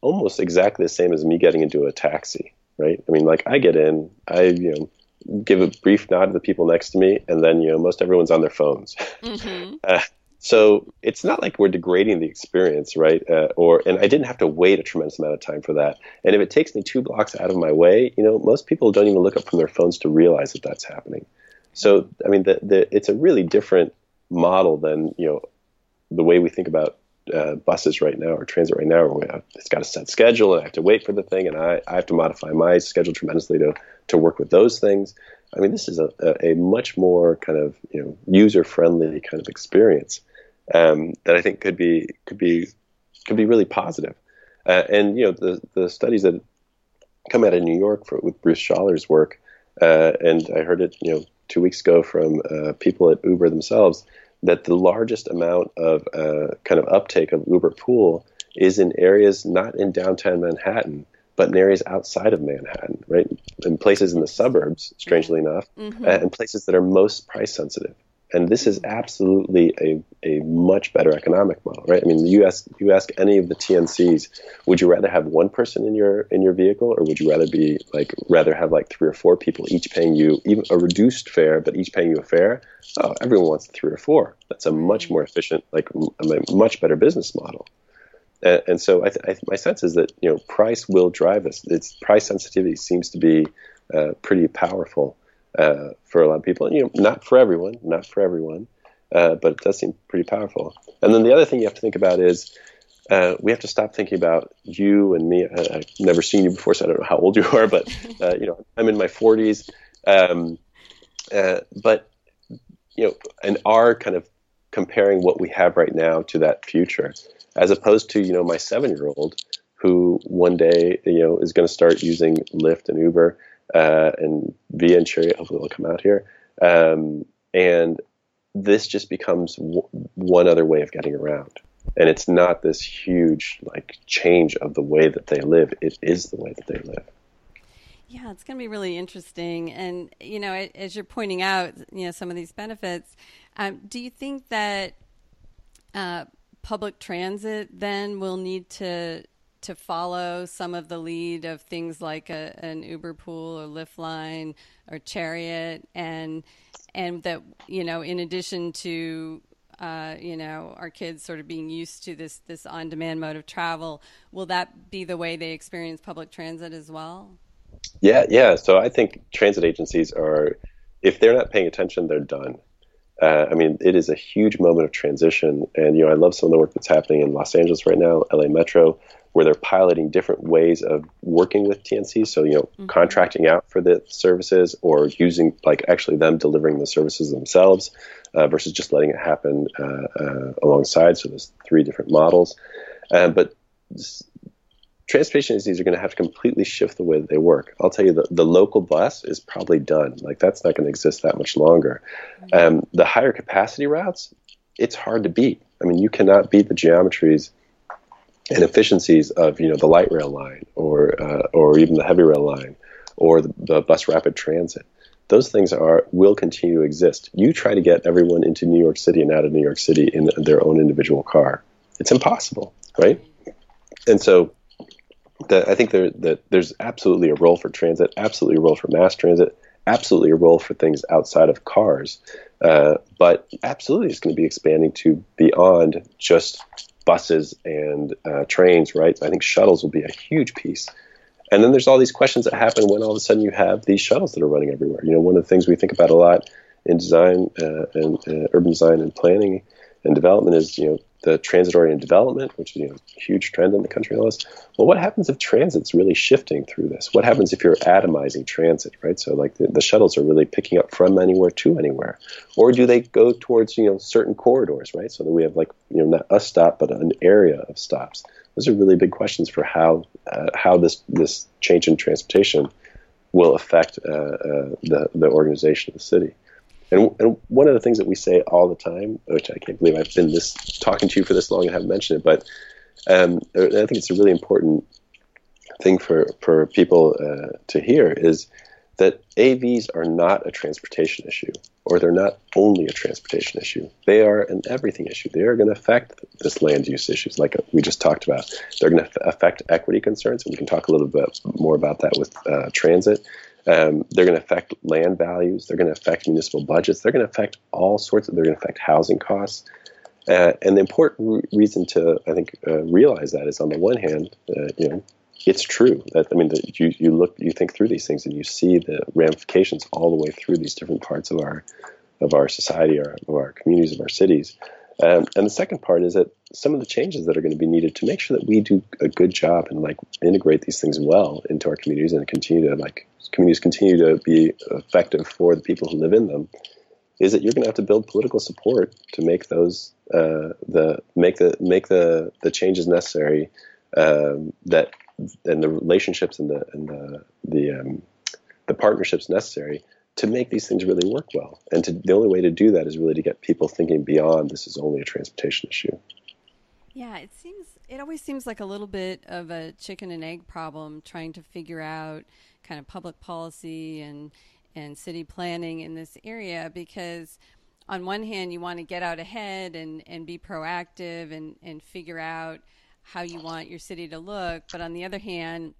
almost exactly the same as me getting into a taxi right? I mean, like I get in, I you know give a brief nod to the people next to me, and then you know most everyone's on their phones. Mm-hmm. uh, so it's not like we're degrading the experience, right? Uh, or and I didn't have to wait a tremendous amount of time for that. And if it takes me two blocks out of my way, you know, most people don't even look up from their phones to realize that that's happening. So I mean, the, the, it's a really different model than you know the way we think about uh, buses right now or transit right now, it's got a set schedule and I have to wait for the thing, and I, I have to modify my schedule tremendously to to work with those things. I mean, this is a, a, a much more kind of you know user friendly kind of experience um, that I think could be could be could be really positive. Uh, and you know the the studies that come out of New York for, with Bruce Schaller's work, uh, and I heard it you know two weeks ago from uh, people at Uber themselves that the largest amount of uh, kind of uptake of Uber Pool is in areas not in downtown Manhattan, but in areas outside of Manhattan, right? In places in the suburbs, strangely enough, mm-hmm. and places that are most price sensitive. And this is absolutely a, a much better economic model, right? I mean, you ask you ask any of the TNCs, would you rather have one person in your in your vehicle, or would you rather be like rather have like three or four people each paying you even a reduced fare, but each paying you a fare? Oh, everyone wants three or four. That's a much more efficient, like a much better business model. And, and so I th- I th- my sense is that you know price will drive us. Its price sensitivity seems to be uh, pretty powerful uh, for a lot of people. You know, not for everyone, not for everyone, uh, but it does seem pretty powerful. And then the other thing you have to think about is uh, we have to stop thinking about you and me. I, have never seen you before, so I don't know how old you are, but uh, you know, I'm in my 40s. Um, uh, but you know, and are kind of comparing what we have right now to that future, as opposed to you know my seven-year-old who one day you know is going to start using Lyft and Uber uh, and Via and Chariot hopefully will come out here. Um, and this just becomes w- one other way of getting around. And it's not this huge like change of the way that they live. It is the way that they live. Yeah, it's going to be really interesting. And you know, as you're pointing out, you know, some of these benefits. Um, do you think that uh, public transit then will need to to follow some of the lead of things like a, an Uber pool or Lyft line or Chariot, and and that you know, in addition to uh, you know our kids sort of being used to this this on demand mode of travel, will that be the way they experience public transit as well? Yeah, yeah. So I think transit agencies are, if they're not paying attention, they're done. Uh, I mean, it is a huge moment of transition, and you know, I love some of the work that's happening in Los Angeles right now, LA Metro, where they're piloting different ways of working with TNC. So, you know, mm-hmm. contracting out for the services or using, like, actually them delivering the services themselves uh, versus just letting it happen uh, uh, alongside. So, there's three different models. Um, but transportation agencies are going to have to completely shift the way that they work. I'll tell you, the, the local bus is probably done. Like, that's not going to exist that much longer. Um, the higher capacity routes, it's hard to beat. I mean, you cannot beat the geometries and efficiencies of you know the light rail line or uh, or even the heavy rail line or the, the, bus rapid transit. Those things are will continue to exist. You try to get everyone into New York City and out of New York City in their own individual car. It's impossible, right? And so, the, I think there, that there's absolutely a role for transit, absolutely a role for mass transit, absolutely a role for things outside of cars. Uh, but absolutely, it's going to be expanding to beyond just buses and uh, trains, right? I think shuttles will be a huge piece. And then there's all these questions that happen when all of a sudden you have these shuttles that are running everywhere. You know, one of the things we think about a lot in design uh, and uh, urban design and planning and development is, you know, the transit-oriented development, which is you know, a huge trend in the country. Well, what happens if transit's really shifting through this? What happens if you're atomizing transit, right? So like the, the, shuttles are really picking up from anywhere to anywhere, or do they go towards you know certain corridors, right? So that we have like you know not a stop but an area of stops. Those are really big questions for how uh, how this this change in transportation will affect uh, uh, the the organization of the city. And, and one of the things that we say all the time, which I can't believe I've been this talking to you for this long and haven't mentioned it, but um, I think it's a really important thing for for people uh, to hear is that AVs are not a transportation issue, or they're not only a transportation issue. They are an everything issue. They are going to affect this land use issues, like we just talked about. They're going to affect equity concerns, and we can talk a little bit more about that with uh, transit. Um, they're going to affect land values. They're going to affect municipal budgets. They're going to affect all sorts of. They're going to affect housing costs. Uh, and the important re- reason to, I think, uh, realize that is on the one hand, uh, you know, it's true that I mean, that you you look, you think through these things, and you see the ramifications all the way through these different parts of our of our society, or of our communities, of our cities. Um, and the second part is that some of the changes that are going to be needed to make sure that we do a good job and like integrate these things well into our communities and continue to like communities continue to be effective for the people who live in them is that you're going to have to build political support to make those uh, the make the make the the changes necessary um, that and the relationships and the and the the um, the partnerships necessary to make these things really work well. And to, the only way to do that is really to get people thinking beyond this is only a transportation issue. Yeah, it seems it always seems like a little bit of a chicken and egg problem trying to figure out kind of public policy and and city planning in this area because on one hand you want to get out ahead and, and be proactive and, and figure out how you want your city to look but on the other hand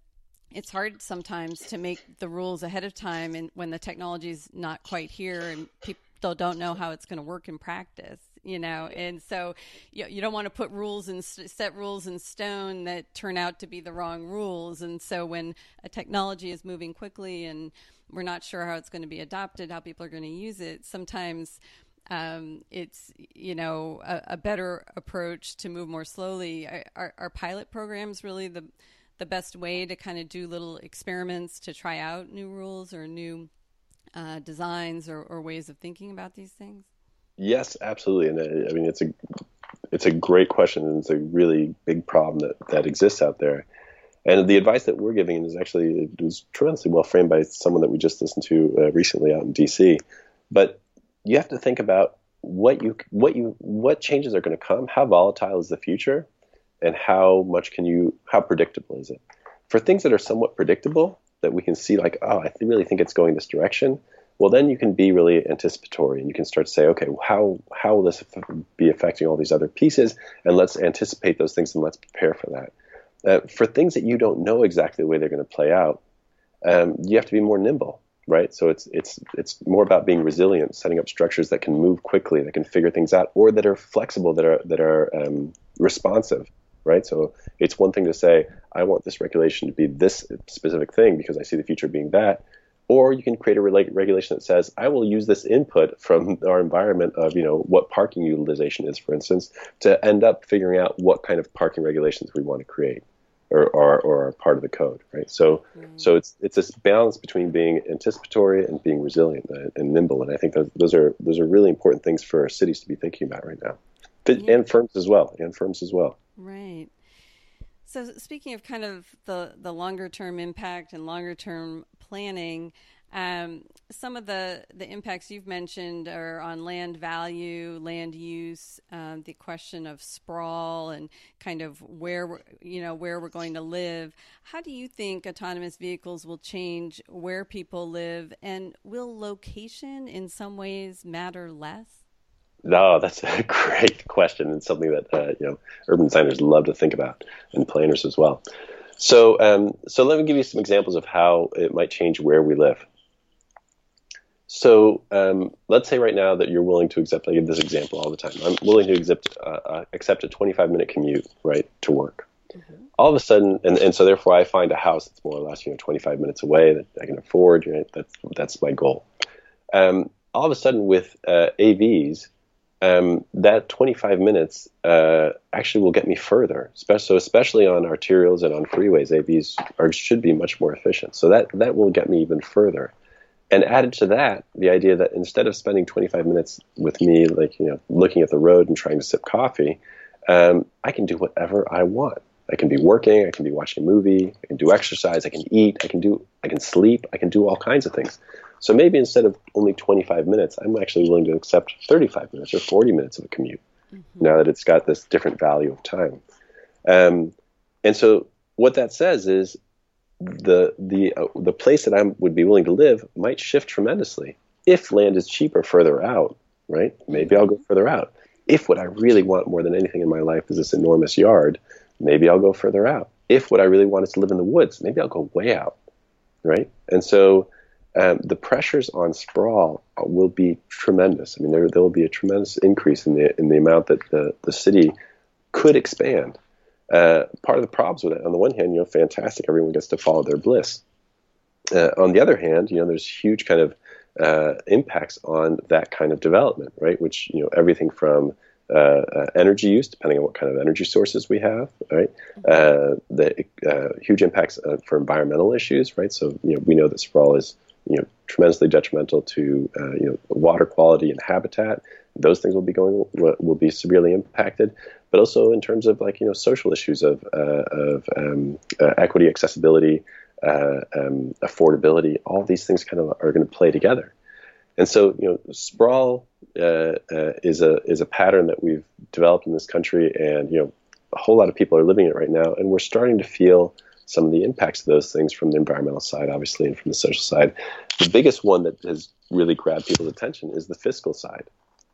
it's hard sometimes to make the rules ahead of time and when the technology is not quite here and people don't know how it's going to work in practice you know? And so you, you don't want to put rules and set rules in stone that turn out to be the wrong rules. And so when a technology is moving quickly and we're not sure how it's going to be adopted how people are going to use it sometimes um, it's you know a, a, better approach to move more slowly. Are, are pilot programs really the the best way to kind of do little experiments to try out new rules or new uh, designs or, or, ways of thinking about these things? Yes, absolutely. And uh, I mean, it's a it's a great question, and it's a really big problem that that exists out there. And the advice that we're giving is actually it was tremendously well framed by someone that we just listened to uh, recently out in D.C. But you have to think about what you what you what changes are going to come. How volatile is the future? And how much can you how predictable is it? For things that are somewhat predictable that we can see like oh i really think it's going this direction well then you can be really anticipatory and you can start to say okay how how will this be affecting all these other pieces? And let's anticipate those things and let's prepare for that. Uh, for things that you don't know exactly the way they're going to play out um, you have to be more nimble right? So it's it's it's more about being resilient setting up structures that can move quickly that can figure things out or that are flexible that are that are um, responsive right? So it's one thing to say, I want this regulation to be this specific thing because I see the future being that. Or you can create a re- regulation that says, I will use this input from our environment of, you know, what parking utilization is, for instance, to end up figuring out what kind of parking regulations we want to create or, or, or are part of the code, right? So, mm. so it's it's this balance between being anticipatory and being resilient and, and nimble, and I think those, those are those are really important things for cities to be thinking about right now, yeah. and firms as well, and firms as well. Right. So speaking of kind of the the longer term impact and longer term planning, um, some of the the impacts you've mentioned are on land value, land use, um, the question of sprawl, and kind of where we're, you know where we're going to live. How do you think autonomous vehicles will change where people live, and will location in some ways matter less? No, that's a great question and something that uh, you know urban designers love to think about and planners as well. So, um, so let me give you some examples of how it might change where we live. So, um, let's say right now that you're willing to accept. I give this example all the time. I'm willing to accept uh, uh accept a 25 minute commute right to work. Mm-hmm. All of a sudden, and, and so therefore, I find a house that's more or less you know 25 minutes away that I can afford. Right? That's that's my goal. Um, all of a sudden, with uh, AVs, um, that 25 minutes uh, actually will get me further. So especially on arterials and on freeways, AVs are, should be much more efficient. So that that will get me even further. And added to that, the idea that instead of spending 25 minutes with me, like you know, looking at the road and trying to sip coffee, um, I can do whatever I want. I can be working, I can be watching a movie, I can do exercise, I can eat, I can do, I can sleep, I can do all kinds of things. So maybe instead of only 25 minutes, I'm actually willing to accept 35 minutes or 40 minutes of a commute mm-hmm. now that it's got this different value of time. Um, and so what that says is the the uh, the place that I would be willing to live might shift tremendously if land is cheaper further out. Right? Maybe I'll go further out. If what I really want more than anything in my life is this enormous yard, maybe I'll go further out. If what I really want is to live in the woods, maybe I'll go way out. Right? And so um, the pressures on sprawl will be tremendous. I mean, there, there will be a tremendous increase in the in the amount that the, the city could expand. Uh, part of the problems with it, on the one hand, you know, fantastic, everyone gets to follow their bliss. Uh, on the other hand, you know, there's huge kind of uh, impacts on that kind of development, right? Which you know, everything from uh, uh, energy use, depending on what kind of energy sources we have, right? Uh, the uh, huge impacts uh, for environmental issues, right? So you know, we know that sprawl is you know tremendously detrimental to uh, you know water quality and habitat. Those things will be going will be severely impacted, but also in terms of like you know social issues of uh, of um, uh, equity, accessibility, uh, um, affordability. All these things kind of are going to play together. And so, you know, sprawl uh, uh, is a is a pattern that we've developed in this country, and you know, a whole lot of people are living it right now, and we're starting to feel some of the impacts of those things from the environmental side, obviously, and from the social side. The biggest one that has really grabbed people's attention is the fiscal side,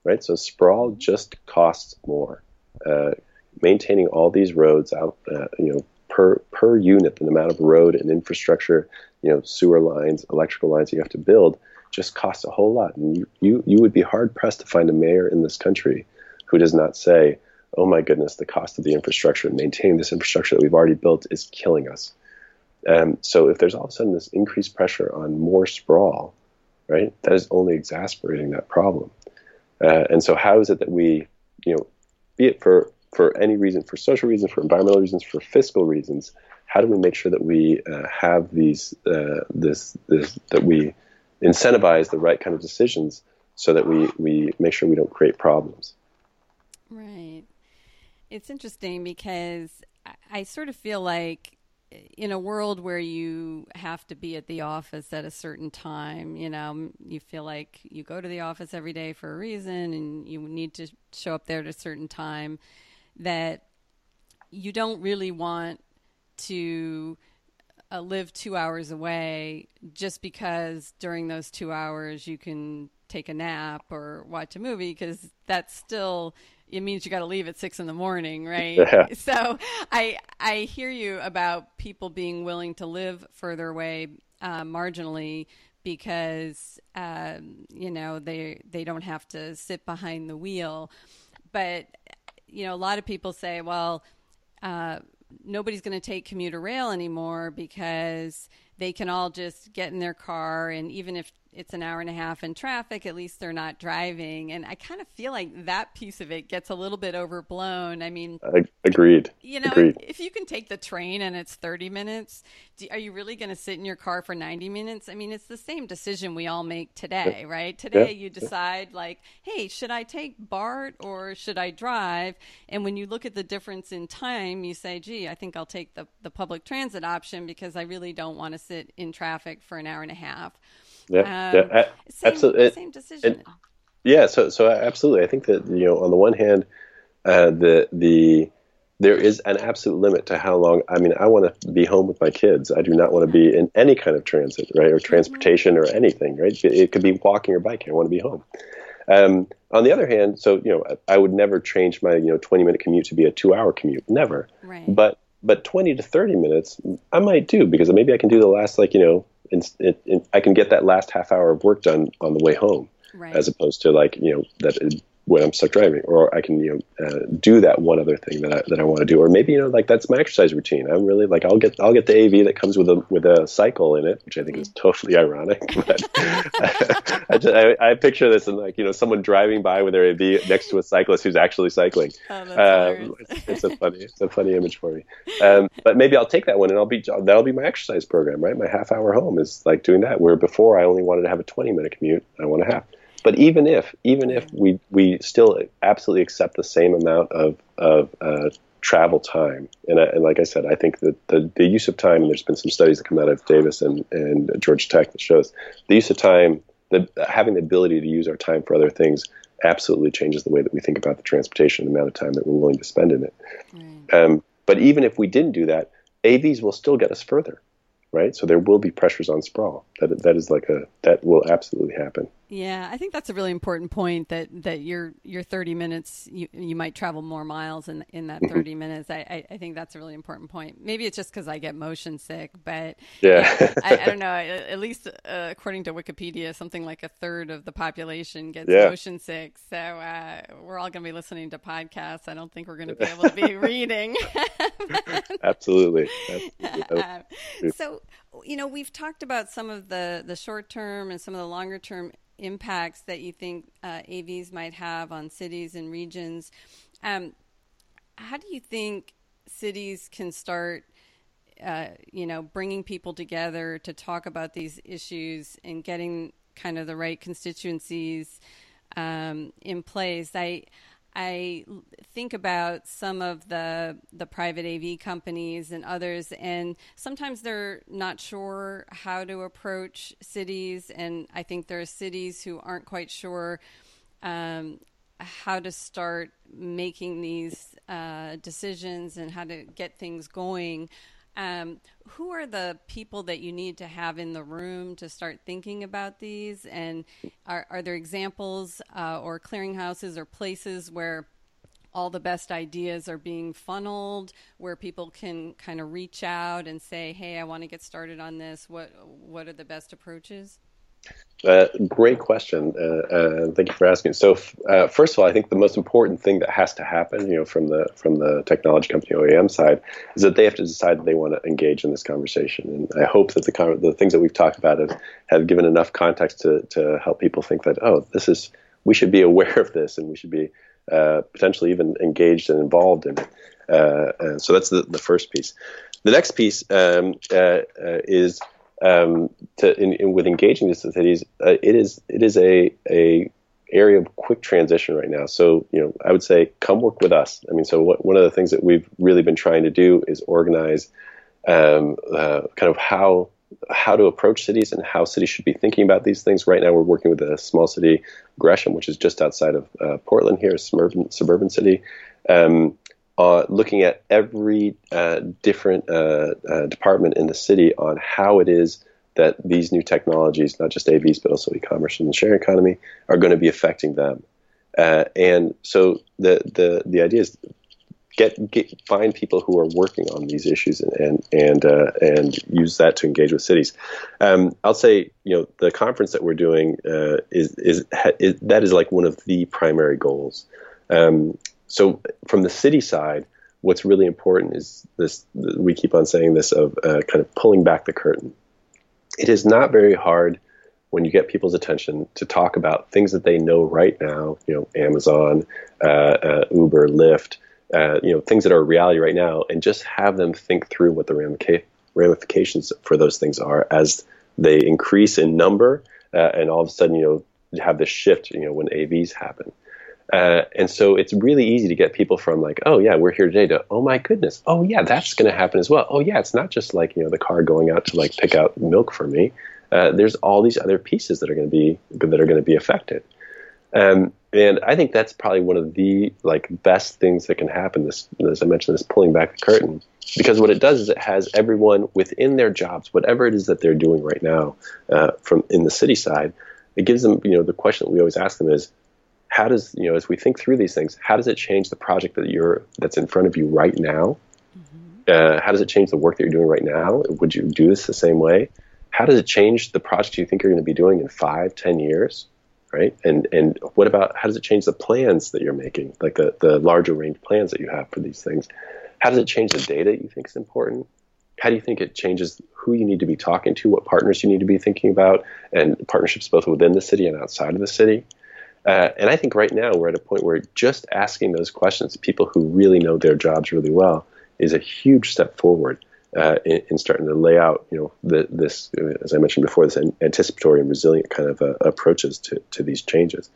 right? So sprawl just costs more. Uh, maintaining all these roads out, uh, you know, per per unit, the amount of road and infrastructure, you know, sewer lines, electrical lines you have to build, just costs a whole lot. And you you you would be hard pressed to find a mayor in this country who does not say, "Oh my goodness, the cost of the infrastructure and maintaining this infrastructure that we've already built is killing us." Um, so if there's all of a sudden this increased pressure on more sprawl, right, that is only exacerbating that problem. Uh, and so how is it that we, you know, be it for for any reason, for social reasons, for environmental reasons, for fiscal reasons, how do we make sure that we uh, have these uh, this this that we incentivize the right kind of decisions so that we we make sure we don't create problems. Right. It's interesting because I sort of feel like in a world where you have to be at the office at a certain time, you know, you feel like you go to the office every day for a reason and you need to show up there at a certain time that you don't really want to uh, live two hours away just because during those two hours you can take a nap or watch a movie because that's still it means you got to leave at six in the morning, right? Yeah. So I I hear you about people being willing to live further away uh, marginally because um, you know they they don't have to sit behind the wheel, but you know, a lot of people say, well, uh, nobody's going to take commuter rail anymore because they can all just get in their car and even if it's an hour and a half in traffic, at least they're not driving. And I kind of feel like that piece of it gets a little bit overblown. I mean, agreed. You know, agreed. if you can take the train and it's 30 minutes, do, are you really going to sit in your car for 90 minutes? I mean, it's the same decision we all make today, yeah. right? Today yeah. you decide, like, hey, should I take BART or should I drive? And when you look at the difference in time, you say, gee, I think I'll take the, the public transit option because I really don't want to sit in traffic for an hour and a half. Yeah, um, yeah same, absolutely. Same decision. yeah, so so absolutely. I think that you know, on the one hand, uh, the the there is an absolute limit to how long. I mean, I want to be home with my kids. I do not want to be in any kind of transit, right, or mm-hmm. transportation or anything, right? It could be walking or biking. I want to be home. Um, on the other hand, so you know, I would never change my you know 20 minute commute to be a two hour commute, never. Right. But but 20 to 30 minutes, I might do because maybe I can do the last like you know in, in, I can get that last half hour of work done on the way home, right. as opposed to like you know that when I'm stuck driving, or I can you know uh, do that one other thing that I, that I want to do, or maybe you know like that's my exercise routine. I'm really like I'll get I'll get the AV that comes with a with a cycle in it, which I think is totally ironic. But I, just, I, I, picture this and like you know someone driving by with their AV next to a cyclist who's actually cycling. Oh, um, it's, it's, a funny it's a funny image for me. Um, but maybe I'll take that one and I'll be that'll be my exercise program, right? My half hour home is like doing that. Where before I only wanted to have a 20 minute commute, I want to have. But even if even if we we still absolutely accept the same amount of of uh, travel time, and, I, and like I said, I think that the, the use of time, and there's been some studies that come out of Davis and and Georgia Tech that shows the use of time, the having the ability to use our time for other things, absolutely changes the way that we think about the transportation, and the amount of time that we're willing to spend in it. Um, but even if we didn't do that, AVs will still get us further right? So there will be pressures on sprawl. That that is like a that will absolutely happen. Yeah, I think that's a really important point. That that your your thirty minutes, you you might travel more miles in in that mm-hmm. thirty minutes. I, I, I think that's a really important point. Maybe it's just because I get motion sick, but yeah, I, I, don't know. At least uh, according to Wikipedia, something like a third of the population gets yeah. motion sick. So uh, we're all going to be listening to podcasts. I don't think we're going to be able to be reading. Absolutely. Absolutely. Uh, so you know, we've talked about some of the, the short term and some of the longer term impacts that you think uh, AVs might have on cities and regions. Um, how do you think cities can start, uh, you know, bringing people together to talk about these issues and getting kind of the right constituencies um, in place? I I think about some of the the private AV companies and others, and sometimes they're not sure how to approach cities, and I think there are cities who aren't quite sure um, how to start making these uh, decisions and how to get things going. Um, who are the people that you need to have in the room to start thinking about these? And are, are there examples uh, or clearinghouses or places where all the best ideas are being funneled, where people can kind of reach out and say, "Hey, I want to get started on this. What what are the best approaches?" Uh, great question. Uh, uh, thank you for asking. So, uh, first of all, I think the most important thing that has to happen, you know, from the from the technology company OEM side, is that they have to decide they want to engage in this conversation. And I hope that the the things that we've talked about have, have given enough context to to help people think that oh, this is we should be aware of this and we should be uh, potentially even engaged and involved in it. Uh, and so that's the, the first piece. The next piece um, uh, is um, to, in, in, with engaging these cities. it is it is a a area of quick transition right now. So, you know, I would say come work with us. I mean, so what, one of the things that we've really been trying to do is organize um, uh, kind of how how to approach cities and how cities should be thinking about these things. Right now, we're working with a small city, Gresham, which is just outside of uh, Portland here, a suburban, suburban city, um, uh, looking at every uh, different uh, uh, department in the city on how it is that these new technologies, not just AVs, but also e-commerce and the sharing economy, are going to be affecting them. Uh, and so the, the, the idea is get, get find people who are working on these issues and and and, uh, and use that to engage with cities. Um, I'll say you know the conference that we're doing uh, is, is, is that is like one of the primary goals. Um, so from the city side, what's really important is this. We keep on saying this of uh, kind of pulling back the curtain. It is not very hard when you get people's attention to talk about things that they know right now. You know, Amazon, uh, uh, Uber, Lyft uh, you know things that are reality right now, and just have them think through what the ramifications for those things are as they increase in number, uh, and all of a sudden you know have this shift you know when AVs happen. Uh, and so it's really easy to get people from like, oh yeah, we're here today to, oh my goodness, oh yeah, that's going to happen as well. Oh yeah, it's not just like you know the car going out to like pick out milk for me. Uh, there's all these other pieces that are going to be that are going to be affected. Um, and I think that's probably one of the like best things that can happen. This, as I mentioned, this pulling back the curtain, because what it does is it has everyone within their jobs, whatever it is that they're doing right now, uh, from in the city side, it gives them, you know, the question that we always ask them is, how does, you know, as we think through these things, how does it change the project that you're that's in front of you right now? Mm-hmm. Uh, how does it change the work that you're doing right now? Would you do this the same way? How does it change the project you think you're going to be doing in five, ten years? right? And and what about how does it change the plans that you're making, like the the larger range plans that you have for these things? How does it change the data you think is important? How do you think it changes who you need to be talking to, what partners you need to be thinking about, and partnerships both within the city and outside of the city? Uh, and I think right now we're at a point where just asking those questions to people who really know their jobs really well is a huge step forward uh, in, in, starting to lay out, you know, the, this, as I mentioned before, this anticipatory and resilient kind of uh, approaches to, to these changes.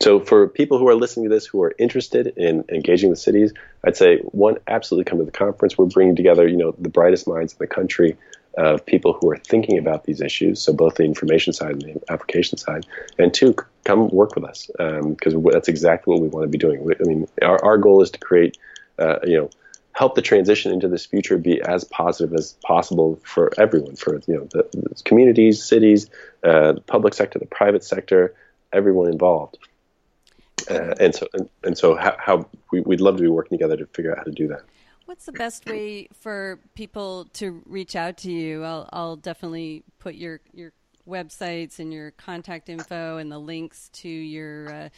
So for people who are listening to this who are interested in engaging with cities, I'd say one, absolutely come to the conference. We're bringing together, you know, the brightest minds in the country of people who are thinking about these issues. So both the information side and the application side. And two, come work with us because um, that's exactly what we want to be doing. I mean, our, our goal is to create, uh, you know, help the transition into this future be as positive as possible for everyone, for you know the, the communities, cities, uh, the public sector, the private sector, everyone involved. Uh, and so and, and so how, how we, would love to be working together to figure out how to do that. What's the best way for people to reach out to you? I'll, I'll definitely put your your websites and your contact info and the links to your uh,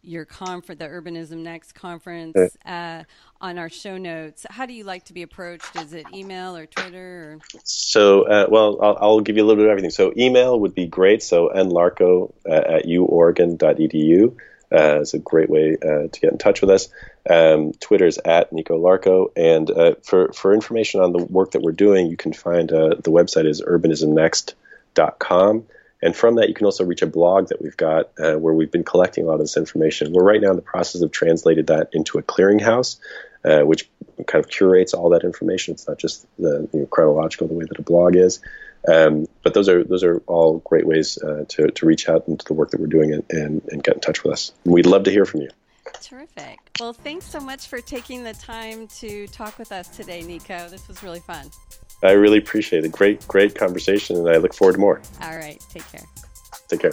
your conference, the Urbanism Next conference, uh, on our show notes. How do you like to be approached? Is it email or Twitter? Or? So, uh, well, I'll, I'll, give you a little bit of everything. So, email would be great. So, nlarco uh, at uoregon.edu uh, is a great way uh, to get in touch with us. Um, Twitter is at Nico Larco. And uh, for, for information on the work that we're doing, you can find uh, the website is urbanismnext.com. And from that, you can also reach a blog that we've got uh, where we've been collecting a lot of this information. We're right now in the process of translating that into a clearinghouse, uh, which kind of curates all that information. It's not just the you know, chronological the way that a blog is. Um, but those are those are all great ways uh, to, to reach out into the work that we're doing and, and, and get in touch with us. We'd love to hear from you. Terrific. Well, thanks so much for taking the time to talk with us today, Nico. This was really fun. I really appreciate it. Great, great conversation, and I look forward to more. All right. Take care. Take care.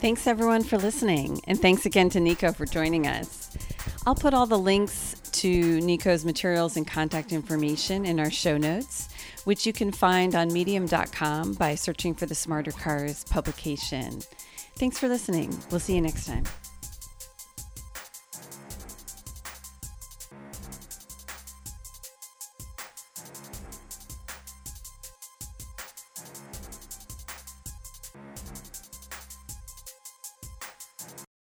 Thanks, everyone, for listening. And thanks again to Nico for joining us. I'll put all the links to Nico's materials and contact information in our show notes, which you can find on medium.com by searching for the Smarter Cars publication. Thanks for listening. We'll see you next time.